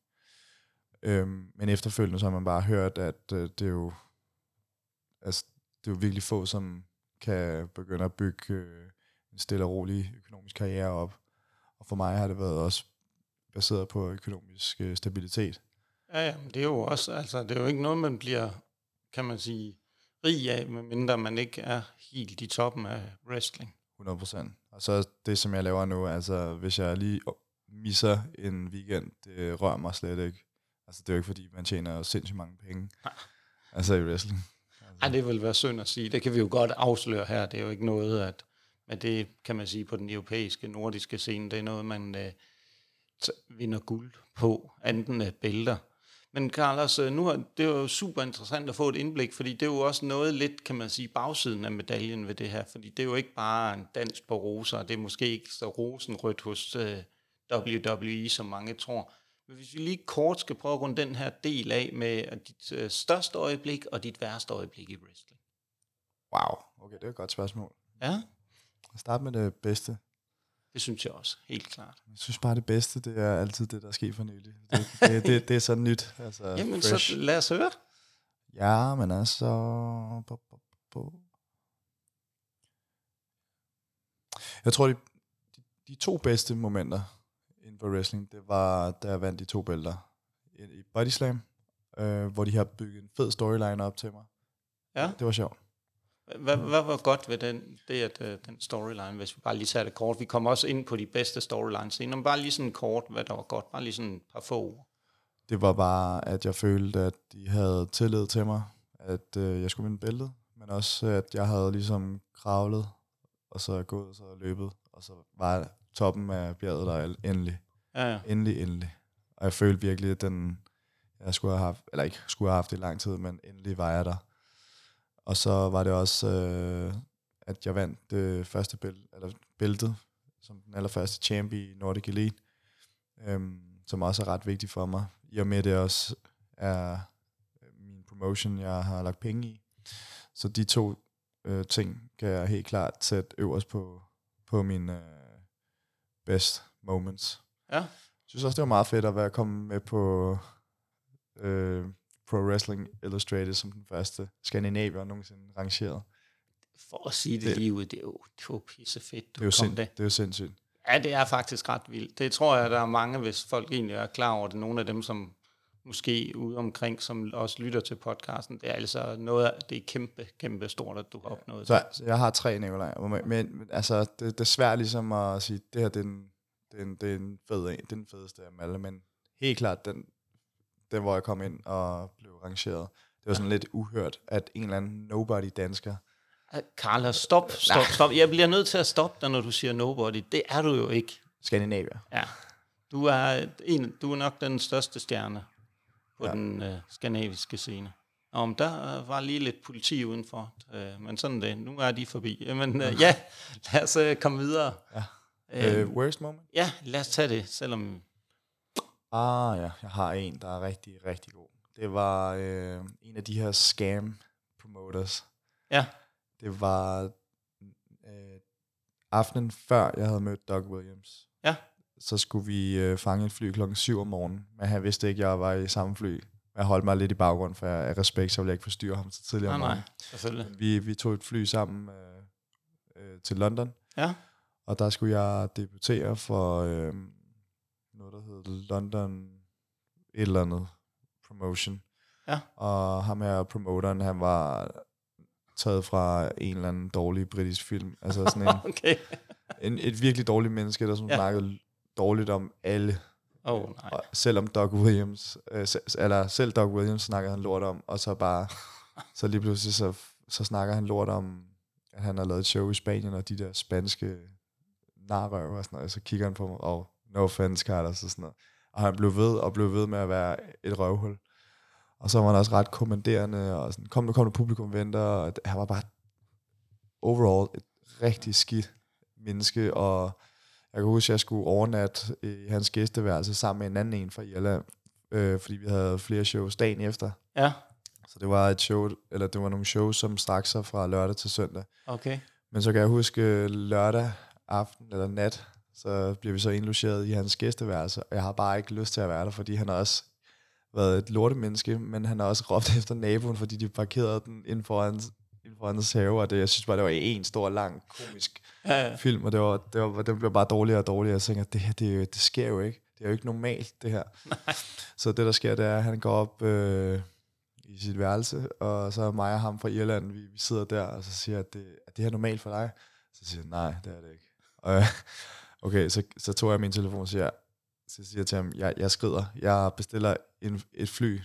Øhm, men efterfølgende så har man bare hørt, at øh, det er jo altså, det er jo virkelig få, som kan begynde at bygge øh, en stille og rolig økonomisk karriere op. Og for mig har det været også baseret på økonomisk øh, stabilitet. Ja, ja, men det er jo også, altså det er jo ikke noget, man bliver, kan man sige, rig af, medmindre man ikke er helt i toppen af wrestling. 100 procent. Og så det, som jeg laver nu, altså hvis jeg lige misser en weekend, det rører mig slet ikke. Altså det er jo ikke, fordi man tjener sindssygt mange penge. Nej. Altså i wrestling. Altså. Ej, det vil være synd at sige. Det kan vi jo godt afsløre her. Det er jo ikke noget, at men det kan man sige på den europæiske, nordiske scene, det er noget, man øh, vinder guld på, anden af bælter. Men Carlos, øh, nu er det jo super interessant at få et indblik, fordi det er jo også noget lidt, kan man sige, bagsiden af medaljen ved det her, fordi det er jo ikke bare en dans på roser, det er måske ikke så rosenrødt hos uh, øh, WWE, som mange tror. Men hvis vi lige kort skal prøve at runde den her del af med dit uh, største øjeblik og dit værste øjeblik i wrestling. Wow, okay, det er et godt spørgsmål. Ja. Start med det bedste. Det synes jeg også, helt klart. Jeg synes bare, det bedste, det er altid det, der sker for nylig. Det, det, det, det er så nyt. Altså, Jamen, fresh. så lad os høre. Ja, men altså... Jeg tror, de, de to bedste momenter inden for wrestling, det var, da jeg vandt de to bælter i Body Slam, øh, hvor de har bygget en fed storyline op til mig. Ja. Det var sjovt. Hvad, hvad var godt ved den, det, at, uh, den storyline, hvis vi bare lige tager det kort? Vi kommer også ind på de bedste storylines men bare lige sådan kort, hvad der var godt, bare lige sådan et par få ord. Det var bare, at jeg følte, at de havde tillid til mig, at uh, jeg skulle vinde bæltet, men også, at jeg havde ligesom kravlet, og så gået, og løbet, og så var toppen af bjerget der endelig. Ja, ja. Endelig, endelig. Og jeg følte virkelig, at den, jeg skulle have haft, eller ikke skulle have haft det i lang tid, men endelig var jeg der. Og så var det også, øh, at jeg vandt det første bælte, eller bæltet, som den allerførste champ i Nordic Elite, øhm, som også er ret vigtigt for mig, i og med det også er min promotion, jeg har lagt penge i. Så de to øh, ting kan jeg helt klart sætte øverst på, på mine øh, best moments. Ja. Jeg synes også, det var meget fedt at være kommet med på øh, Pro Wrestling Illustrated som den første skandinavier nogensinde rangeret. For at sige det, det lige ud, det er jo, det er jo pisse fedt, du det er jo sind, det. det er jo sindssygt. Ja, det er faktisk ret vildt. Det tror jeg, der er mange, hvis folk egentlig er klar over det. Nogle af dem, som måske ude omkring, som også lytter til podcasten, det er altså noget, det er kæmpe, kæmpe stort, at du har opnået. Så, jeg har tre Nikolaj, men, men altså, det, det, er svært ligesom at sige, det her, det er en, det er en, det er en fed en, det er den fedeste af dem alle, men helt klart, den, den hvor jeg kom ind og blev rangeret. Det var sådan lidt uhørt, at en eller anden nobody dansker... Carla, stop, stop, stop. Jeg bliver nødt til at stoppe dig, når du siger nobody. Det er du jo ikke. Skandinavier. Ja. Du er, en, du er nok den største stjerne på ja. den uh, skandinaviske scene. Om der var lige lidt politi udenfor, uh, men sådan det. Nu er de forbi. Men uh, ja, lad os uh, komme videre. Ja. Uh, worst moment? Ja, lad os tage det, selvom Ah ja, jeg har en, der er rigtig, rigtig god. Det var øh, en af de her scam promoters. Ja. Det var øh, aftenen før, jeg havde mødt Doug Williams. Ja. Så skulle vi øh, fange et fly klokken 7 om morgenen, men han vidste ikke, at jeg var i samme fly. Jeg holdt mig lidt i baggrund, for jeg, af respekt, så ville jeg ikke forstyrre ham så tidligere om morgenen. Nej, selvfølgelig. Vi, vi tog et fly sammen øh, øh, til London. Ja. Og der skulle jeg debutere for... Øh, noget, der hedder London et eller andet promotion. Ja. Og ham her, promoteren, han var taget fra en eller anden dårlig britisk film. Altså sådan en, Okay. en, et virkelig dårligt menneske, der sådan Ja. snakkede dårligt om alle. Oh, nej. Og selvom Doug Williams, øh, se- eller selv Doug Williams snakker han lort om, og så bare, så lige pludselig så, så snakker han lort om, at han har lavet et show i Spanien, og de der spanske narrøv og sådan noget, så kigger han på mig, og no offense, Carlos, og sådan noget. Og han blev ved og blev ved med at være et røvhul. Og så var han også ret kommanderende, og sådan, kom nu, kom nu, publikum venter, og han var bare overall et rigtig skidt menneske, og jeg kan huske, at jeg skulle overnatte i hans gæsteværelse sammen med en anden en fra Irland, øh, fordi vi havde flere shows dagen efter. Ja, Så det var et show, eller det var nogle shows, som strak sig fra lørdag til søndag. okay. Men så kan jeg huske øh, lørdag aften eller nat, så bliver vi så indlogeret i hans gæsteværelse, og jeg har bare ikke lyst til at være der, fordi han har også været et lortemenneske, men han har også råbt efter naboen, fordi de parkerede den inden for hans, inden for hans have, og det, jeg synes bare, det var en stor, lang, komisk Ja, ja. film, og det, var, det, var, det blev bare dårligere og dårligere. Jeg tænker, det her, det, det sker jo ikke. Det er jo ikke normalt, det her. Så det, der sker, det er, at han går op øh, i sit værelse, og så er mig og ham fra Irland, vi, vi sidder der, og så siger at det, er det her normalt for dig? Så siger jeg, nej, det er det ikke. Og, okay, så, så tog jeg min telefon og siger, så siger jeg til ham, jeg, jeg skrider, jeg bestiller en, et fly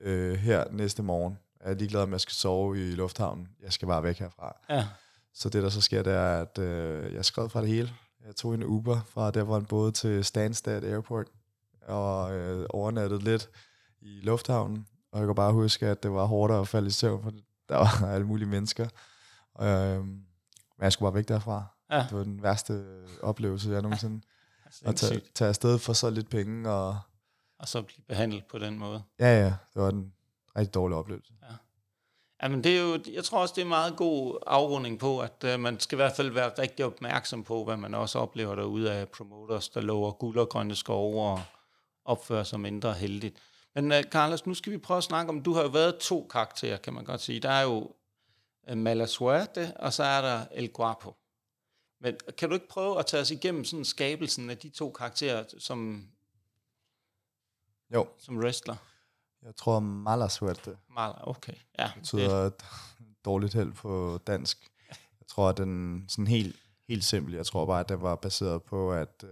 øh, her næste morgen. Jeg er ligeglad, om jeg skal sove i lufthavnen. Jeg skal bare væk herfra. ja. Så det, der så sker, det er, at øh, jeg skrev fra det hele. Jeg tog en Uber fra der, hvor han boede til Stansted Airport, og øh, overnattede lidt i lufthavnen. Og jeg kan bare huske, at det var hårdt at falde i søvn, for der var alle mulige mennesker. Og, øh, men jeg skulle bare væk derfra. Ja. Det var den værste oplevelse, jeg nogensinde at tage, tage afsted for så lidt penge. Og, Og så blive behandlet på den måde. ja, ja, det var en rigtig dårlig oplevelse. Jamen det er jo, jeg tror også, det er en meget god afrunding på, at uh, man skal i hvert fald være rigtig opmærksom på, hvad man også oplever derude af promoters, der lover guld og grønne skove og opfører sig mindre heldigt. Men uh, Carlos, nu skal vi prøve at snakke om, du har jo været to karakterer, kan man godt sige. Der er jo uh, Mala Suerte, og så er der El Guapo. Men kan du ikke prøve at tage os igennem sådan skabelsen af de to karakterer som, Jo, som wrestler? jeg tror mala suerte. Meget okay. Ja, betyder et dårligt held på dansk. Jeg tror, at den sådan helt, helt simpel, jeg tror bare, at det var baseret på, at øh,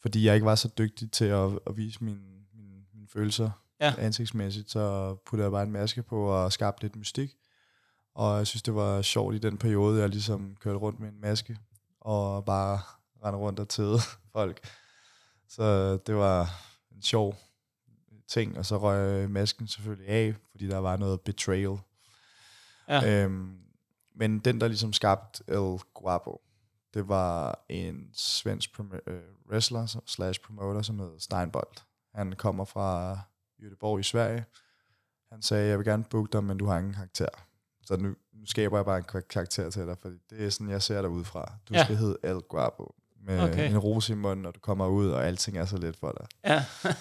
fordi jeg ikke var så dygtig til at, at vise mine, mine, mine følelser Ja. ansigtsmæssigt, så puttede jeg bare en maske på og skabte lidt mystik. Og jeg synes, det var sjovt i den periode, jeg ligesom kørte rundt med en maske, og bare rendte rundt og tæde folk. Så det var en sjov ting, og så røg masken selvfølgelig af, fordi der var noget betrayal. Ja. Øhm, men den, der ligesom skabte El Guapo, det var en svensk prom- øh, wrestler som- slash promoter, som hed Steinbold. Han kommer fra Göteborg i Sverige. Han sagde, jeg vil gerne booke dig, men du har ingen karakter. Så nu, nu skaber jeg bare en kar- karakter til dig, for det er sådan, jeg ser dig udefra. Du Ja. skal hedde El Guapo, med Okay. en rose i munden, når du kommer ud, og alting er så let for dig. ja.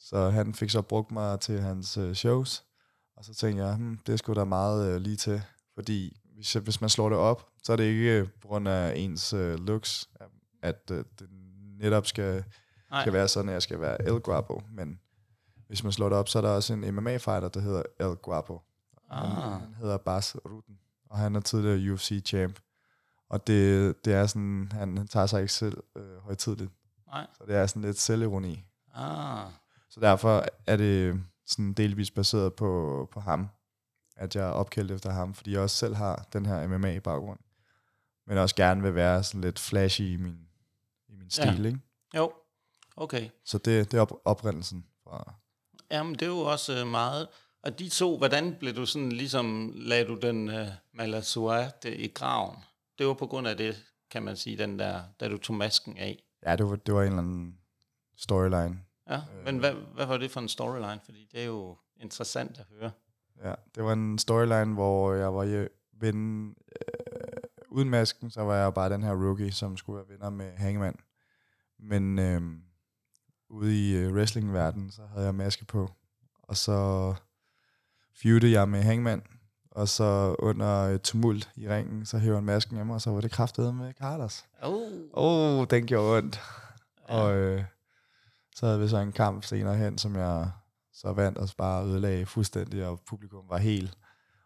Så han fik så brugt mig til hans øh, shows, og så tænkte jeg, hmm, det er sgu da meget øh, lige til, fordi hvis, jeg- hvis man slår det op, så er det ikke øh, på grund af ens øh, looks, at øh, det netop skal, Nej. skal være sådan, at jeg skal være El Guapo, men hvis man slår det op, så er der også en MMA-fighter, der hedder El Guapo. Ah. Han, hedder Bas Rutten, og han er tidligere UFC-champ. Og det, det er sådan, han, han tager sig ikke selv øh, højtidligt, Nej. så det er sådan lidt selvironi. Ah. Så derfor er det sådan delvis baseret på, på ham, at jeg er opkaldt efter ham, fordi jeg også selv har den her MMA-baggrund, men også gerne vil være sådan lidt flashy i min, i min stil, Ja. ja. ikke? Jo. Okay. Så det, det er op, oprindelsen fra... Jamen, det er jo også øh, meget... Og de to, hvordan blev du sådan ligesom... Lagde du den uh, Malasuerte i graven? Det var på grund af det, kan man sige, den der... Da du tog masken af. Ja, det var, det var en eller anden storyline. Ja, men hvad, hvad var det for en storyline? Fordi det er jo interessant at høre. Ja, det var en storyline, hvor jeg var ven, øh, uden masken, så var jeg bare den her rookie, som skulle være venner med Hangman. Men øh, ude i øh, wrestlingverdenen, så havde jeg maske på. Og så feudede jeg med Hangman, og så under tumult i ringen, så hæver han masken mig, og så var det kraftedet med Carlos. Oh. Åh, oh, den gjorde ondt. Ja. Og øh, så havde vi så en kamp senere hen, som jeg så vandt os bare ødelagde fuldstændig, og publikum var helt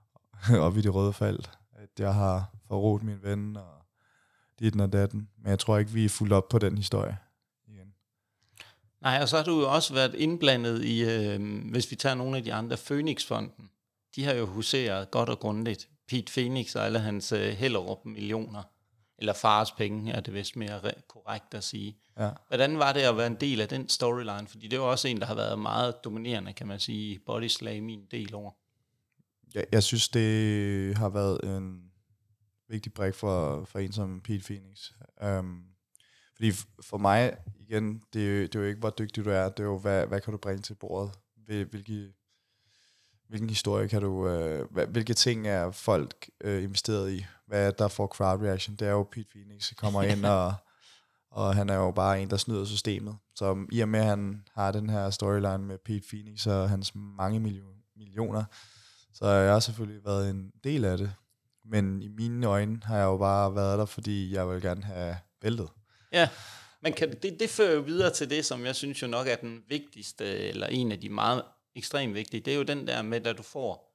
oppe i det røde felt. At jeg har forrådt min ven, og dit og datten. Men jeg tror ikke, vi er fuldt op på den historie. Nej, og så har du jo også været indblandet i, øh, hvis vi tager nogle af de andre, Phoenix-fonden. De har jo huseret godt og grundigt. Pete Phoenix og alle hans øh, Hellerup millioner, eller fars penge, er det vist mere korrekt at sige. Ja. Hvordan var det at være en del af den storyline? Fordi det er jo også en, der har været meget dominerende, kan man sige, i Body Slam i en del år. Jeg, jeg synes, det har været en vigtig brik for, for en som Pete Phoenix. Um, fordi for mig, igen, det er, jo, det er jo ikke, hvor dygtig du er, det er jo, hvad, hvad kan du bringe til bordet? Hvilke, hvilken historie kan du, Øh, hvilke ting er folk øh, investeret i? Hvad er der for crowd reaction? Det er jo Pete Phoenix, der kommer ind, og, og han er jo bare en, der snyder systemet. Så i og med, at han har den her storyline med Pete Phoenix og hans mange millioner, så har jeg selvfølgelig været en del af det. Men i mine øjne har jeg jo bare været der, fordi jeg vil gerne have bæltet. Ja, men kan, det, det fører jo videre til det, som jeg synes jo nok er den vigtigste, eller en af de meget ekstremt vigtige. Det er jo den der med, at du får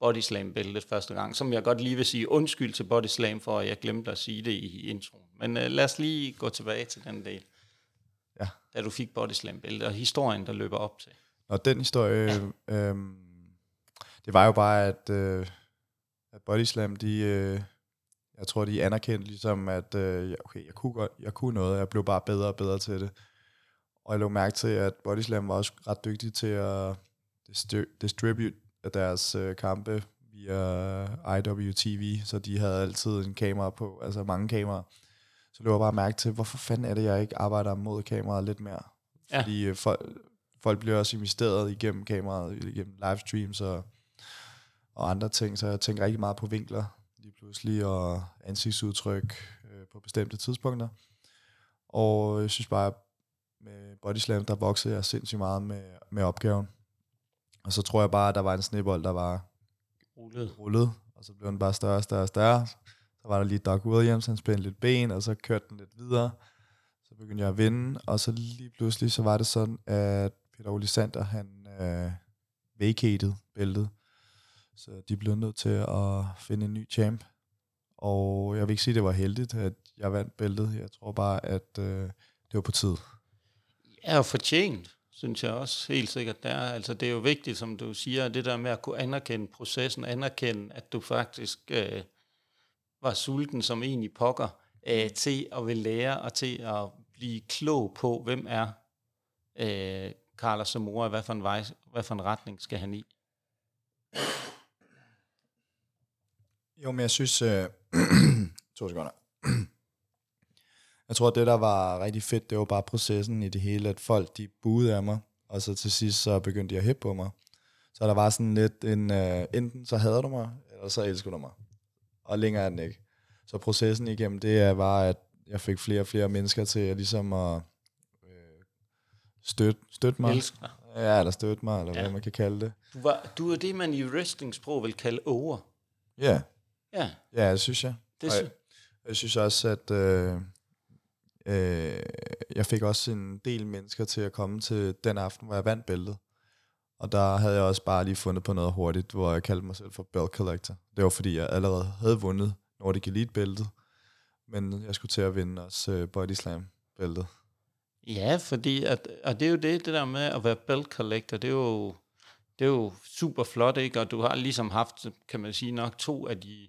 bodyslam-bæltet første gang, som jeg godt lige vil sige undskyld til bodyslam for, at jeg glemte at sige det i introen. Men uh, lad os lige gå tilbage til den del. Ja. Da du fik bodyslam-bæltet, og historien, der løber op til. Og den historie, ja. øhm, det var jo bare, at... Øh, at Body Slam, de, øh, jeg tror, de anerkendte ligesom, at øh, okay, jeg kunne, godt, jeg kunne noget, jeg blev bare bedre og bedre til det. Og jeg lå mærke til, at Body Slam var også ret dygtig til at distribute deres øh, kampe via IWTV, så de havde altid en kamera på, altså mange kameraer. Så lå jeg bare mærke til, hvorfor fanden er det, jeg ikke arbejder mod kameraet lidt mere? Ja. Fordi øh, folk, folk bliver også investeret igennem kameraet, igennem livestreams og og andre ting, så jeg tænker rigtig meget på vinkler lige pludselig, og ansigtsudtryk øh, på bestemte tidspunkter. Og jeg synes bare, med Body Slam, der voksede jeg sindssygt meget med, med opgaven. Og så tror jeg bare, at der var en snebold, der var rullet. rullet og så blev den bare større og større og større. Så var der lige Doug Williams, han spændte lidt ben, og så kørte den lidt videre. Så begyndte jeg at vinde, og så lige pludselig, så var det sådan, at Peter Olisander, han øh, vacated bæltet. Så de blev nødt til at finde en ny champ. Og jeg vil ikke sige, at det var heldigt, at jeg vandt bæltet. Jeg tror bare, at øh, det var på tid. Ja, og fortjent, synes jeg også helt sikkert. Der. Altså, det er jo vigtigt, som du siger, det der med at kunne anerkende processen, anerkende, at du faktisk øh, var sulten som en i pokker, øh, til at vil lære og til at blive klog på, hvem er øh, Carlos Zamora, hvad for en, vej, hvad for en retning skal han i. Jo, men jeg synes... Øh, to sekunder. jeg tror, at det, der var rigtig fedt, det var bare processen i det hele, at folk, de buede af mig, og så til sidst, så begyndte de at hæppe på mig. Så der var sådan lidt en, øh, enten så hader du mig, eller så elsker du mig. Og længere er den ikke. Så processen igennem det var, at jeg fik flere og flere mennesker til at ligesom at øh, støtte, støtte mig. Elsker. Ja, eller støtte mig, eller ja. hvad man kan kalde det. Du, var, du er det, man i wrestling-sprog vil kalde over. Ja. Ja. Ja, det synes jeg. Det synes jeg. Jeg synes også, at øh, øh, jeg fik også en del mennesker til at komme til den aften, hvor jeg vandt bæltet. Og der havde jeg også bare lige fundet på noget hurtigt, hvor jeg kaldte mig selv for Belt Collector. Det var fordi, jeg allerede havde vundet Nordic Elite-bæltet, men jeg skulle til at vinde også uh, Body Slam-bæltet. Ja, fordi, at, og det er jo det, det der med at være Belt Collector, det er jo, det er jo super flot, ikke? Og du har ligesom haft, kan man sige, nok to af de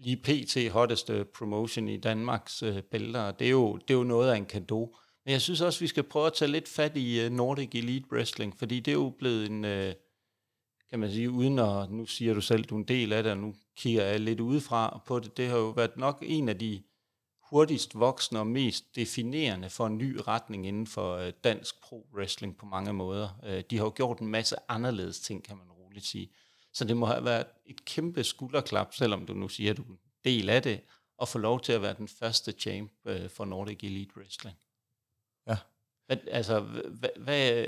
lige pt. hotteste øh, promotion i Danmarks øh, bælter. Det er, jo, det er jo noget af en kado. Men jeg synes også, vi skal prøve at tage lidt fat i øh, Nordic Elite Wrestling, fordi det er jo blevet en, øh, kan man sige, uden at, nu siger du selv, du er en del af det, og nu kigger jeg lidt udefra på det, det har jo været nok en af de hurtigst voksne og mest definerende for en ny retning inden for øh, dansk pro-wrestling på mange måder. Øh, de har jo gjort en masse anderledes ting, kan man roligt sige. Så det må have været et kæmpe skulderklap, selvom du nu siger, at du er en del af det, at få lov til at være den første champ øh, for Nordic Elite Wrestling. Ja. Hvad, altså, hvad, hvad,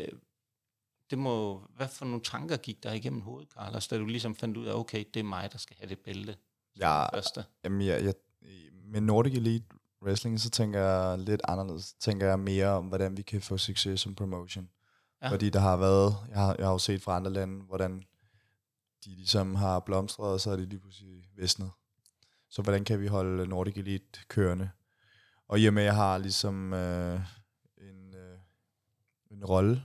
det må, hvad for nogle tanker gik der igennem hovedet, Carlos, da du ligesom fandt ud af, okay, det er mig, der skal have det bælte? Ja, første? Jamen, jeg, jeg, med Nordic Elite Wrestling, så tænker jeg lidt anderledes. Tænker jeg mere om, hvordan vi kan få succes som promotion. Ja. Fordi der har været, jeg har, jeg har jo set fra andre lande, hvordan de ligesom har blomstret, og så er de lige pludselig visnet. Så hvordan kan vi holde Nordic Elite kørende? Og i og med, at jeg har ligesom øh, en, øh, en rolle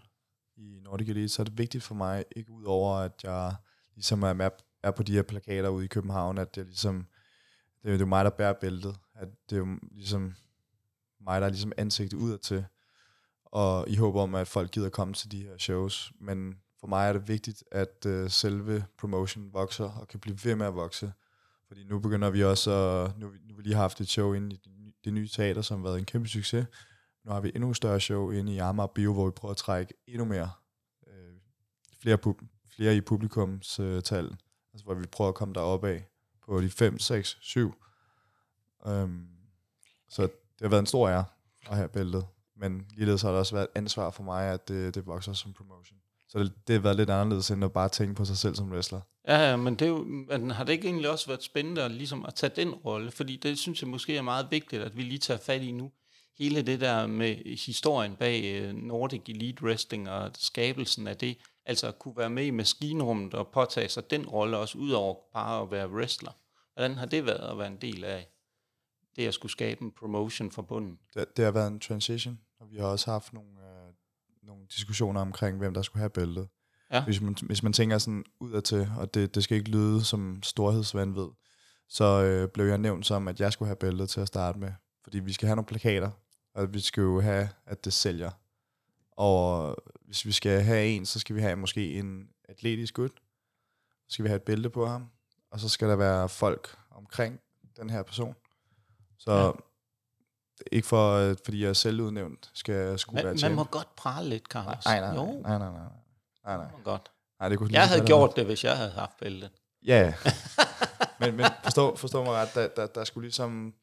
i Nordic Elite, så er det vigtigt for mig, ikke udover at jeg ligesom er, med, er på de her plakater ude i København, at det er ligesom, det er jo mig, der bærer bæltet. At det er jo ligesom mig, der er ligesom ansigtet udad til. Og i håb om, at folk gider komme til de her shows. Men for mig er det vigtigt, at øh, selve promotion vokser og kan blive ved med at vokse. Fordi nu begynder vi også at, nu, nu har vi lige haft et show inde i det, det nye teater, som har været en kæmpe succes. Nu har vi endnu større show inde i Amager Bio, hvor vi prøver at trække endnu mere, øh, flere, pub, flere i publikumstal, øh, altså hvor vi prøver at komme derop af på de 5, 6, 7. Um, så det har været en stor ære at have bæltet. Men ligeledes har det også været et ansvar for mig, at det, det vokser som promotion. Så det, det har været lidt anderledes, end at bare tænke på sig selv som wrestler. Ja, men, det er jo, men har det ikke egentlig også været spændende at, ligesom at tage den rolle? Fordi det synes jeg måske er meget vigtigt, at vi lige tager fat i nu. Hele det der med historien bag øh, Nordic Elite Wrestling og skabelsen af det, altså at kunne være med i maskinrummet og påtage sig den rolle også, ud over bare at være wrestler. Hvordan har det været at være en del af det at skulle skabe en promotion for bunden? Det, det har været en transition, og vi har også haft nogle, øh, nogle diskussioner omkring, hvem der skulle have bæltet. Ja. Hvis, man, hvis man tænker sådan udadtil, og det, det skal ikke lyde som storhedsvandvid, så øh, blev jeg nævnt som, at jeg skulle have bæltet til at starte med. Fordi vi skal have nogle plakater, og vi skal jo have, at det sælger. Og hvis vi skal have en, så skal vi have måske en atletisk gut. Så skal vi have et bælte på ham. Og så skal der være folk omkring den her person. Så ja. Ikke for, øh, fordi jeg er selvudnævnt, skal jeg skulle være Man må godt prale lidt, Carlos. Nej, nej, nej. Jo. nej, nej, nej. nej, nej. Godt. Nej, det kunne jeg havde gjort det, hvis jeg havde haft bæltet. Ja, men, men forstå, forstå mig ret, der, der, der skulle ligesom...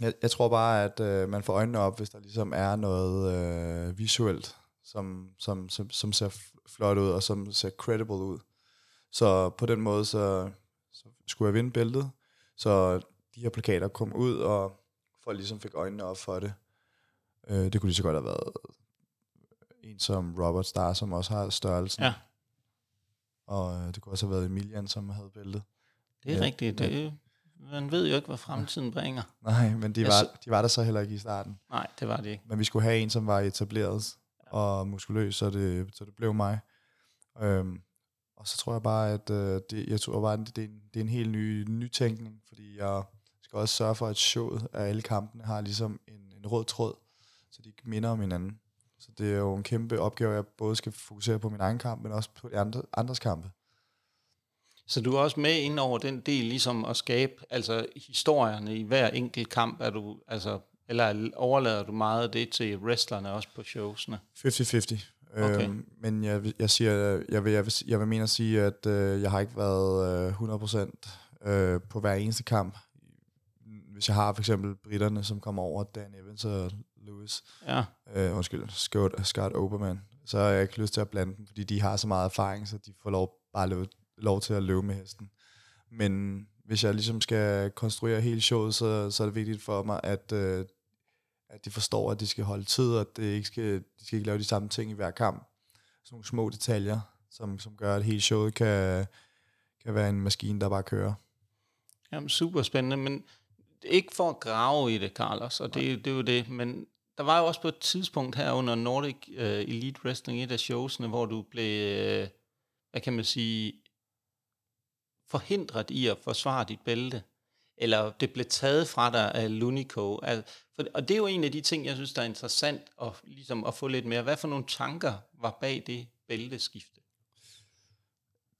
Jeg, jeg tror bare, at øh, man får øjnene op, hvis der ligesom er noget øh, visuelt, som, som, som, som ser flot ud, og som ser credible ud. Så på den måde, så, så skulle jeg vinde bæltet. Så de her plakater kom ud, og folk ligesom fik øjnene op for det. Øh, det kunne lige så godt have været en som Robert Starr, som også har størrelsen. Ja. Og øh, det kunne også have været Emilian, som havde bæltet. Det er ja, rigtigt. Det, man ved jo ikke, hvad fremtiden bringer. Nej, men de var, de var der så heller ikke i starten. Nej, det var det ikke. Men vi skulle have en, som var etableret ja. og muskuløs, så det, så det blev mig. Øhm, og så tror jeg bare, at øh, det, jeg tror bare, at det, er en, det er en helt ny nytænkning, fordi jeg skal også sørge for, at showet af alle kampene har ligesom en, en rød tråd, så de minder om hinanden. Så det er jo en kæmpe opgave, jeg både skal fokusere på min egen kamp, men også på de andre, andres kampe. Så du er også med ind over den del, ligesom at skabe altså historierne i hver enkelt kamp, er du, altså, eller overlader du meget af det til wrestlerne også på showsene? 50-50. Okay. Øhm, men jeg, jeg siger, jeg vil, jeg vil, jeg vil mene at sige, at øh, jeg har ikke været øh, 100% øh, på hver eneste kamp. Hvis jeg har for eksempel britterne, som kommer over, Dan Evans og Lewis, ja. øh, undskyld, Scott, Scott Oberman, så har jeg ikke lyst til at blande dem, fordi de har så meget erfaring, så de får lov, bare lov, lov til at løbe med hesten. Men hvis jeg ligesom skal konstruere hele showet, så, så er det vigtigt for mig, at øh, at de forstår, at de skal holde tid, og at det ikke skal, de skal ikke lave de samme ting i hver kamp. Sådan nogle små detaljer, som, som gør, at hele showet kan, kan være en maskine, der bare kører. Jamen, super spændende, men ikke for at grave i det, Carlos, og det, det er jo det, men der var jo også på et tidspunkt her under Nordic uh, Elite Wrestling, et af showsene, hvor du blev, uh, hvad kan man sige, forhindret i at forsvare dit bælte eller det blev taget fra dig af Lunico. Altså, for, og det er jo en af de ting, jeg synes, der er interessant at, ligesom at få lidt mere. Hvad for nogle tanker var bag det bælteskifte?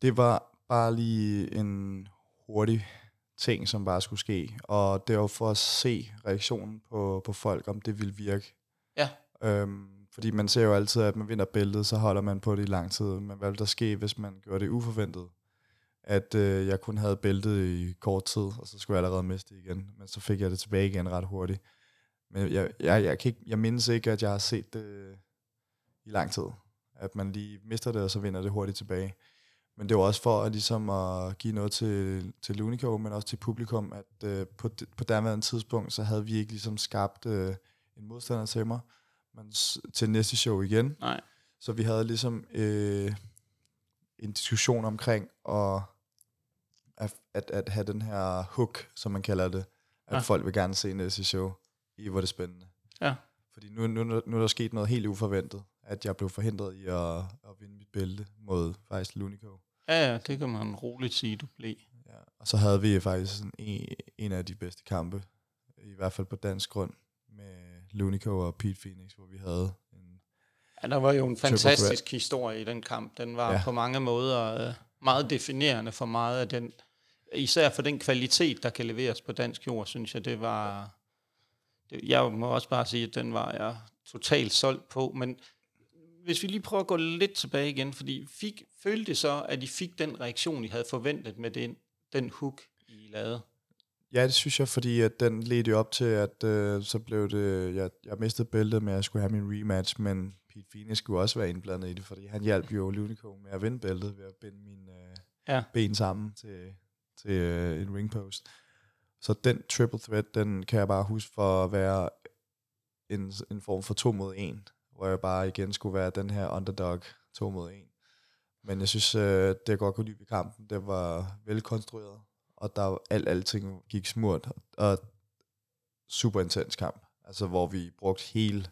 Det var bare lige en hurtig ting, som bare skulle ske. Og det var for at se reaktionen på, på folk, om det ville virke. Ja. Øhm, fordi man ser jo altid, at man vinder bæltet, så holder man på det i lang tid. Men hvad vil der ske, hvis man gør det uforventet? at øh, jeg kun havde bæltet i kort tid, og så skulle jeg allerede miste det igen. Men så fik jeg det tilbage igen ret hurtigt. Men jeg, jeg, jeg, kan ikke, jeg mindes ikke, at jeg har set det i lang tid. At man lige mister det, og så vinder det hurtigt tilbage. Men det var også for at, ligesom at give noget til, til Lunico, men også til publikum, at øh, på, på derværende tidspunkt, så havde vi ikke ligesom skabt øh, en modstander til mig, men til næste show igen. Nej. Så vi havde ligesom øh, en diskussion omkring at, at, at, at have den her hook, som man kalder det, at ja. folk vil gerne se næste show, i hvor det er spændende. Ja. Fordi nu, nu, nu er der sket noget helt uforventet, at jeg blev forhindret i at, at vinde mit bælte mod faktisk Lunico. Ja, ja, det kan man roligt sige, du blev. Ja. Og så havde vi faktisk sådan en, en af de bedste kampe, i hvert fald på dansk grund, med Lunico og Pete Phoenix, hvor vi havde en Ja, der var jo en fantastisk historie i den kamp. Den var ja. Ja. på mange måder øh, meget definerende for meget af den, især for den kvalitet, der kan leveres på dansk jord, synes jeg, det var, det, jeg må også bare sige, at den var jeg totalt solgt på, men hvis vi lige prøver at gå lidt tilbage igen, fordi fik, følte så, at I fik den reaktion, I havde forventet med den, den hook, I lavede? Ja, det synes jeg, fordi at den ledte op til, at øh, så blev det, jeg, jeg mistede bæltet med, at jeg skulle have min rematch, men Pete Phoenix skulle også være indblandet i det, fordi han hjalp jo Lunico med at vinde bæltet ved at binde mine øh, Ja. ben sammen til, til øh, en ringpost. Så den triple threat, den kan jeg bare huske for at være en, en form for to mod en, hvor jeg bare igen skulle være den her underdog to mod en. Men jeg synes, øh, det jeg godt kunne lide ved kampen, det var velkonstrueret, og der var alt, alting gik smurt, og super intens kamp, altså hvor vi brugte hele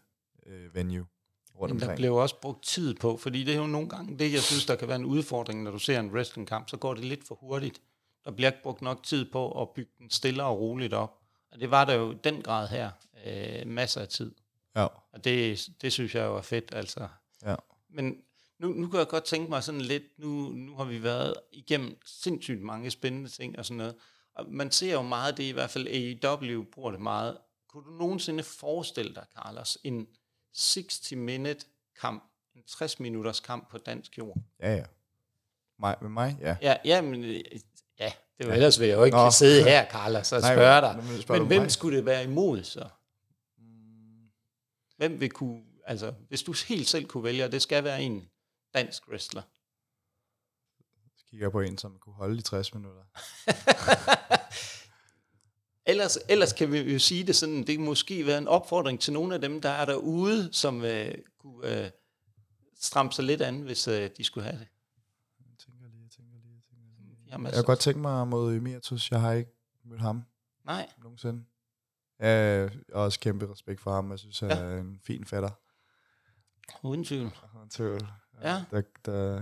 øh, venue rundt Men der omkring. blev også brugt tid på, fordi det er jo nogle gange det, jeg synes, der kan være en udfordring, når du ser en wrestlingkamp, så går det lidt for hurtigt. Der bliver ikke brugt nok tid på at bygge den stille og roligt op. Og det var der jo i den grad her. Øh, masser af tid. Ja, Og det, det synes jeg jo er fedt, altså. ja. Men nu, nu kan jeg godt tænke mig sådan lidt, nu, nu har vi været igennem sindssygt mange spændende ting og sådan noget. Og man ser jo meget det, i hvert fald AEW bruger det meget. Kunne du nogensinde forestille dig, Carlos, en 60-minute kamp, en 60-minutters kamp på dansk jord? Ja, ja. Mig, med mig? Ja. Ja, ja, men, øh, ja det var ellers vil jeg jo ikke Nå. Sidde her, Carlos, og Nej, spørge men- dig. men spørger Men hvem mig? skulle det være imod så? Hvem vil kunne, altså, hvis du helt selv kunne vælge, og det skal være en dansk wrestler. Så kigger jeg på en, som kunne holde de 60 minutter. Ellers, ellers kan vi jo sige det sådan, det kan måske være en opfordring til nogle af dem, der er derude, som øh, kunne øh, stramme sig lidt an, hvis øh, de skulle have det. Jeg tænker lige, jeg tænker lige, jeg tænker lige. Har masser. Jeg kunne godt tænke mig mod Emiratus. Jeg har ikke mødt ham Nej, nogensinde. Jeg har også kæmpe respekt for ham. Jeg synes, han Ja. er en fin fætter. uden tvivl. Han tøv. Ja. Der, der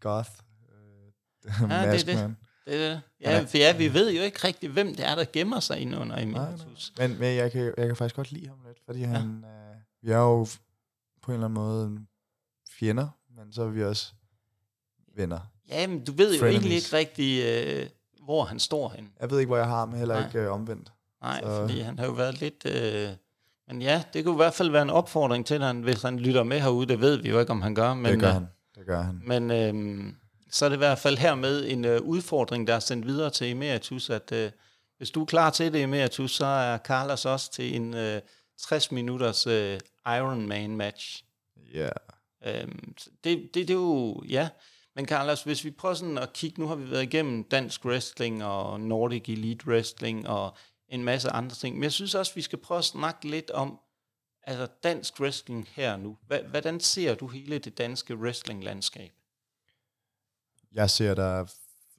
goth. Øh, det er det. Maskman. Det, er det. Ja, er- for ja, vi ved jo ikke rigtig, hvem det er, der gemmer sig inde under. Emiratus. Men, men jeg, kan, jeg kan faktisk godt lide ham lidt, fordi han, øh, vi er jo på en eller anden måde fjender, men så er vi også venner. Ja, men du ved jo Frenemies. egentlig ikke rigtig, øh, hvor han står hen. Jeg ved ikke, hvor jeg har ham, heller Nej. ikke øh, omvendt. Nej, Så- fordi han har jo været lidt... Øh, men ja, det kunne i hvert fald være en opfordring til ham, hvis han lytter med herude. Det ved vi jo ikke, om han gør. Men, det gør øh, han. Det gør han. Men øh, så er det i hvert fald hermed en øh, udfordring, der er sendt videre til Emeritus, at øh, hvis du er klar til det, Emeritus, så er Carlos også til en øh, 60 minutters øh, Ironman match. Ja. Øhm, så det, det, det er jo, ja. Men Carlos, hvis vi prøver sådan at kigge, nu har vi været igennem dansk wrestling og Nordic Elite Wrestling og en masse andre ting, men jeg synes også, vi skal prøve at snakke lidt om altså dansk wrestling her nu. Hvordan ser du hele det danske wrestling-landskab? Jeg ser, der er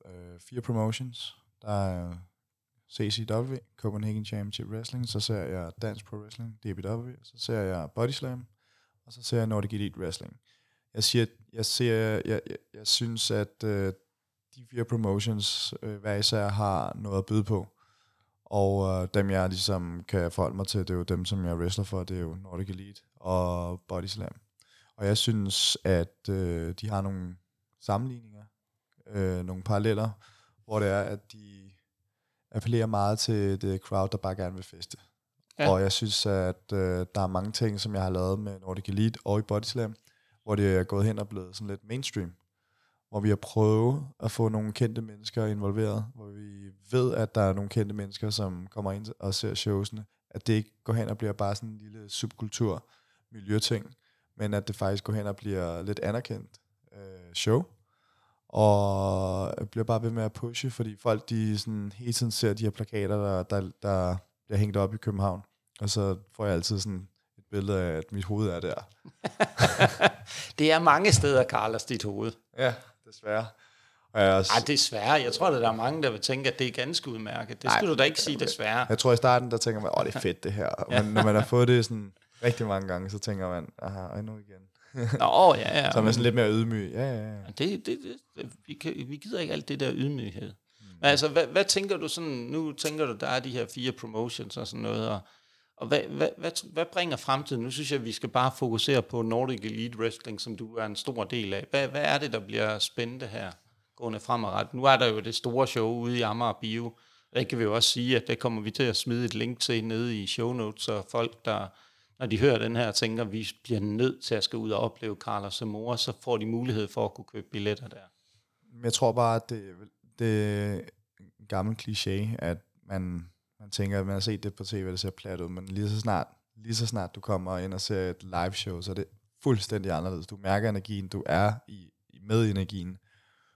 øh, fire promotions. Der er CCW, Copenhagen Championship Wrestling. Så ser jeg Dansk Pro Wrestling, DBW. Så ser jeg Body Slam. Og så ser jeg Nordic Elite Wrestling. Jeg siger, jeg ser, jeg, jeg, jeg synes, at øh, de fire promotions øh, hver især har noget at byde på. Og øh, dem, jeg ligesom kan forholde mig til, det er jo dem, som jeg wrestler for, det er jo Nordic Elite og Body Slam. Og jeg synes, at øh, de har nogle sammenligninger, øh, nogle paralleller, hvor det er, at de appellerer meget til det crowd, der bare gerne vil feste. Ja. Ja. Og jeg synes, at øh, der er mange ting, som jeg har lavet med Nordic Elite og i Body Slam, hvor det er gået hen og blevet sådan lidt mainstream. Hvor vi har prøvet at få nogle kendte mennesker involveret, hvor vi ved, at der er nogle kendte mennesker, som kommer ind og ser showsene, at det ikke går hen og bliver bare sådan en lille subkultur, miljøting, men at det faktisk går hen og bliver lidt anerkendt øh, show, og bliver bare ved med at pushe, fordi folk de sådan hele tiden ser de her plakater, der, der, der bliver hængt op i København, og så får jeg altid sådan et billede af, at mit hoved er der. det er mange steder, Carlos, dit hoved. Ja, desværre. Er Ej, desværre. Jeg tror, at der er mange, der vil tænke, at det er ganske udmærket. Det skulle du da ikke sige, desværre. jeg tror i starten, der tænker man, åh, det er fedt det her. Men når man har fået det sådan rigtig mange gange, så tænker man, aha, nu igen. Nå, ja, ja. Så er man sådan lidt mere ydmyg. Ja, ja, ja. Det, det, det, det vi, kan, vi gider ikke alt det der ydmyghed. Mm. Men altså, hvad, hvad tænker du sådan, nu tænker du, der er de her fire promotions og sådan noget, og, og hvad, hvad, hvad, hvad bringer fremtiden? Nu synes jeg, at vi skal bare fokusere på Nordic Elite Wrestling, som du er en stor del af. Hvad, hvad er det, der bliver spændende her, gående fremadrettet? Nu er der jo det store show ude i Amager Bio. Det kan vi jo også sige, at det kommer vi til at smide et link til nede i show notes, så folk, der når de hører den her, tænker, at vi bliver nødt til at skal ud og opleve Carlos Zamora, så får de mulighed for at kunne købe billetter der. Jeg tror bare, at det, det er en gammel kliché, at man, man tænker, at man har set det på tv, det ser plat ud, men lige så snart, lige så snart du kommer ind og ser et live show, så er det fuldstændig anderledes. Du mærker energien, du er i, med energien.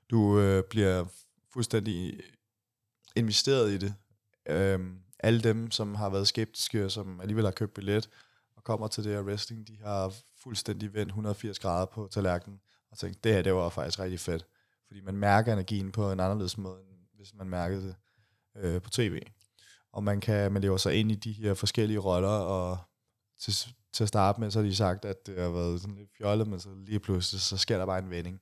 Du øh, bliver fuldstændig investeret i det. Øhm, alle dem, som har været skeptiske, og som alligevel har købt billet, og kommer til det her wrestling, de har fuldstændig vendt 180 grader på tallerkenen, og tænkt, det her, det var faktisk rigtig fedt. Fordi man mærker energien på en anderledes måde, end hvis man mærkede det øh, på tv. Og man kan man lever sig ind i de her forskellige roller, og til, til at starte med, så har de sagt, at det har været sådan lidt fjollet, men så lige pludselig, så sker der bare en vending.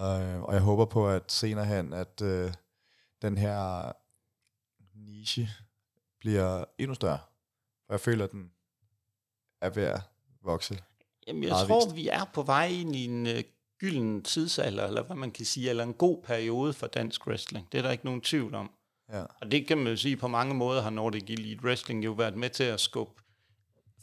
Øh, og jeg håber på, at senere hen, at øh, den her niche bliver endnu større. For jeg føler, at den er ved at vokse? Jamen, jeg tror, vist. vi er på vej ind i en uh, gylden tidsalder, eller hvad man kan sige, eller en god periode for dansk wrestling. Det er der ikke nogen tvivl om. Ja. Og det kan man jo sige, på mange måder har Nordic Elite Wrestling jo været med til at skubbe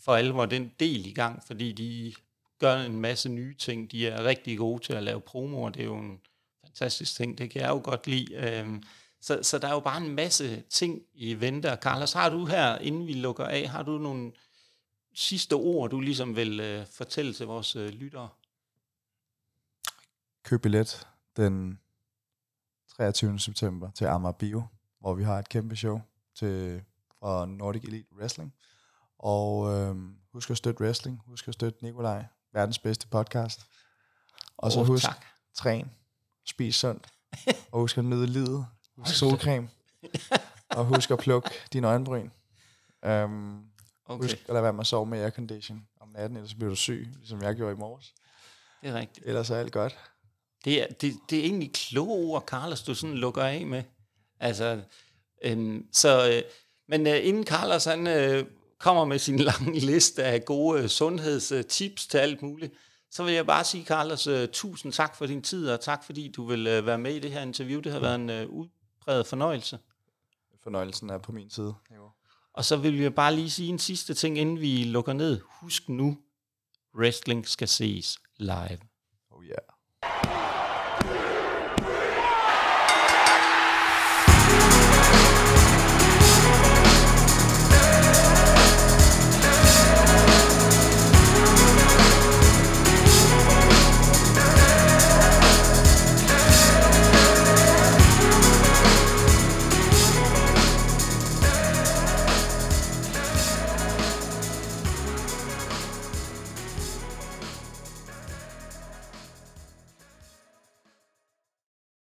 for alvor den del i gang, fordi de gør en masse nye ting. De er rigtig gode til at lave promoer. Det er jo en fantastisk ting. Det kan jeg jo godt lide. Um, så, så der er jo bare en masse ting i vente. Carlos, har du her, inden vi lukker af, har du nogle sidste ord, du ligesom vil øh, fortælle til vores øh, lyttere? Køb billet den 23. september til Amager Bio, hvor vi har et kæmpe show til, fra Nordic Elite Wrestling. Og øh, husk at støtte wrestling, husk at støtte Nikolaj, verdens bedste podcast. Og så oh, husk, tak. træn, spis sundt, og husk at nyde livet, husk solcreme, og husk at plukke dine øjenbryn. Um, Okay. Husk at lade være med at sove med aircondition om natten, ellers bliver du syg, ligesom jeg gjorde i morges. Det er rigtigt. Ellers er alt godt. Det er, det, det er egentlig kloge ord, Carlos, du sådan lukker af med. Altså, øhm, så, øh, men øh, inden Carlos han, øh, kommer med sin lange liste af gode øh, sundhedstips til alt muligt, så vil jeg bare sige, Carlos, øh, tusind tak for din tid, og tak fordi du vil øh, være med i det her interview. Det har været en øh, udbredt fornøjelse. Fornøjelsen er på min side. Jo. Og så vil jeg bare lige sige en sidste ting, inden vi lukker ned. Husk nu, wrestling skal ses live. Oh yeah.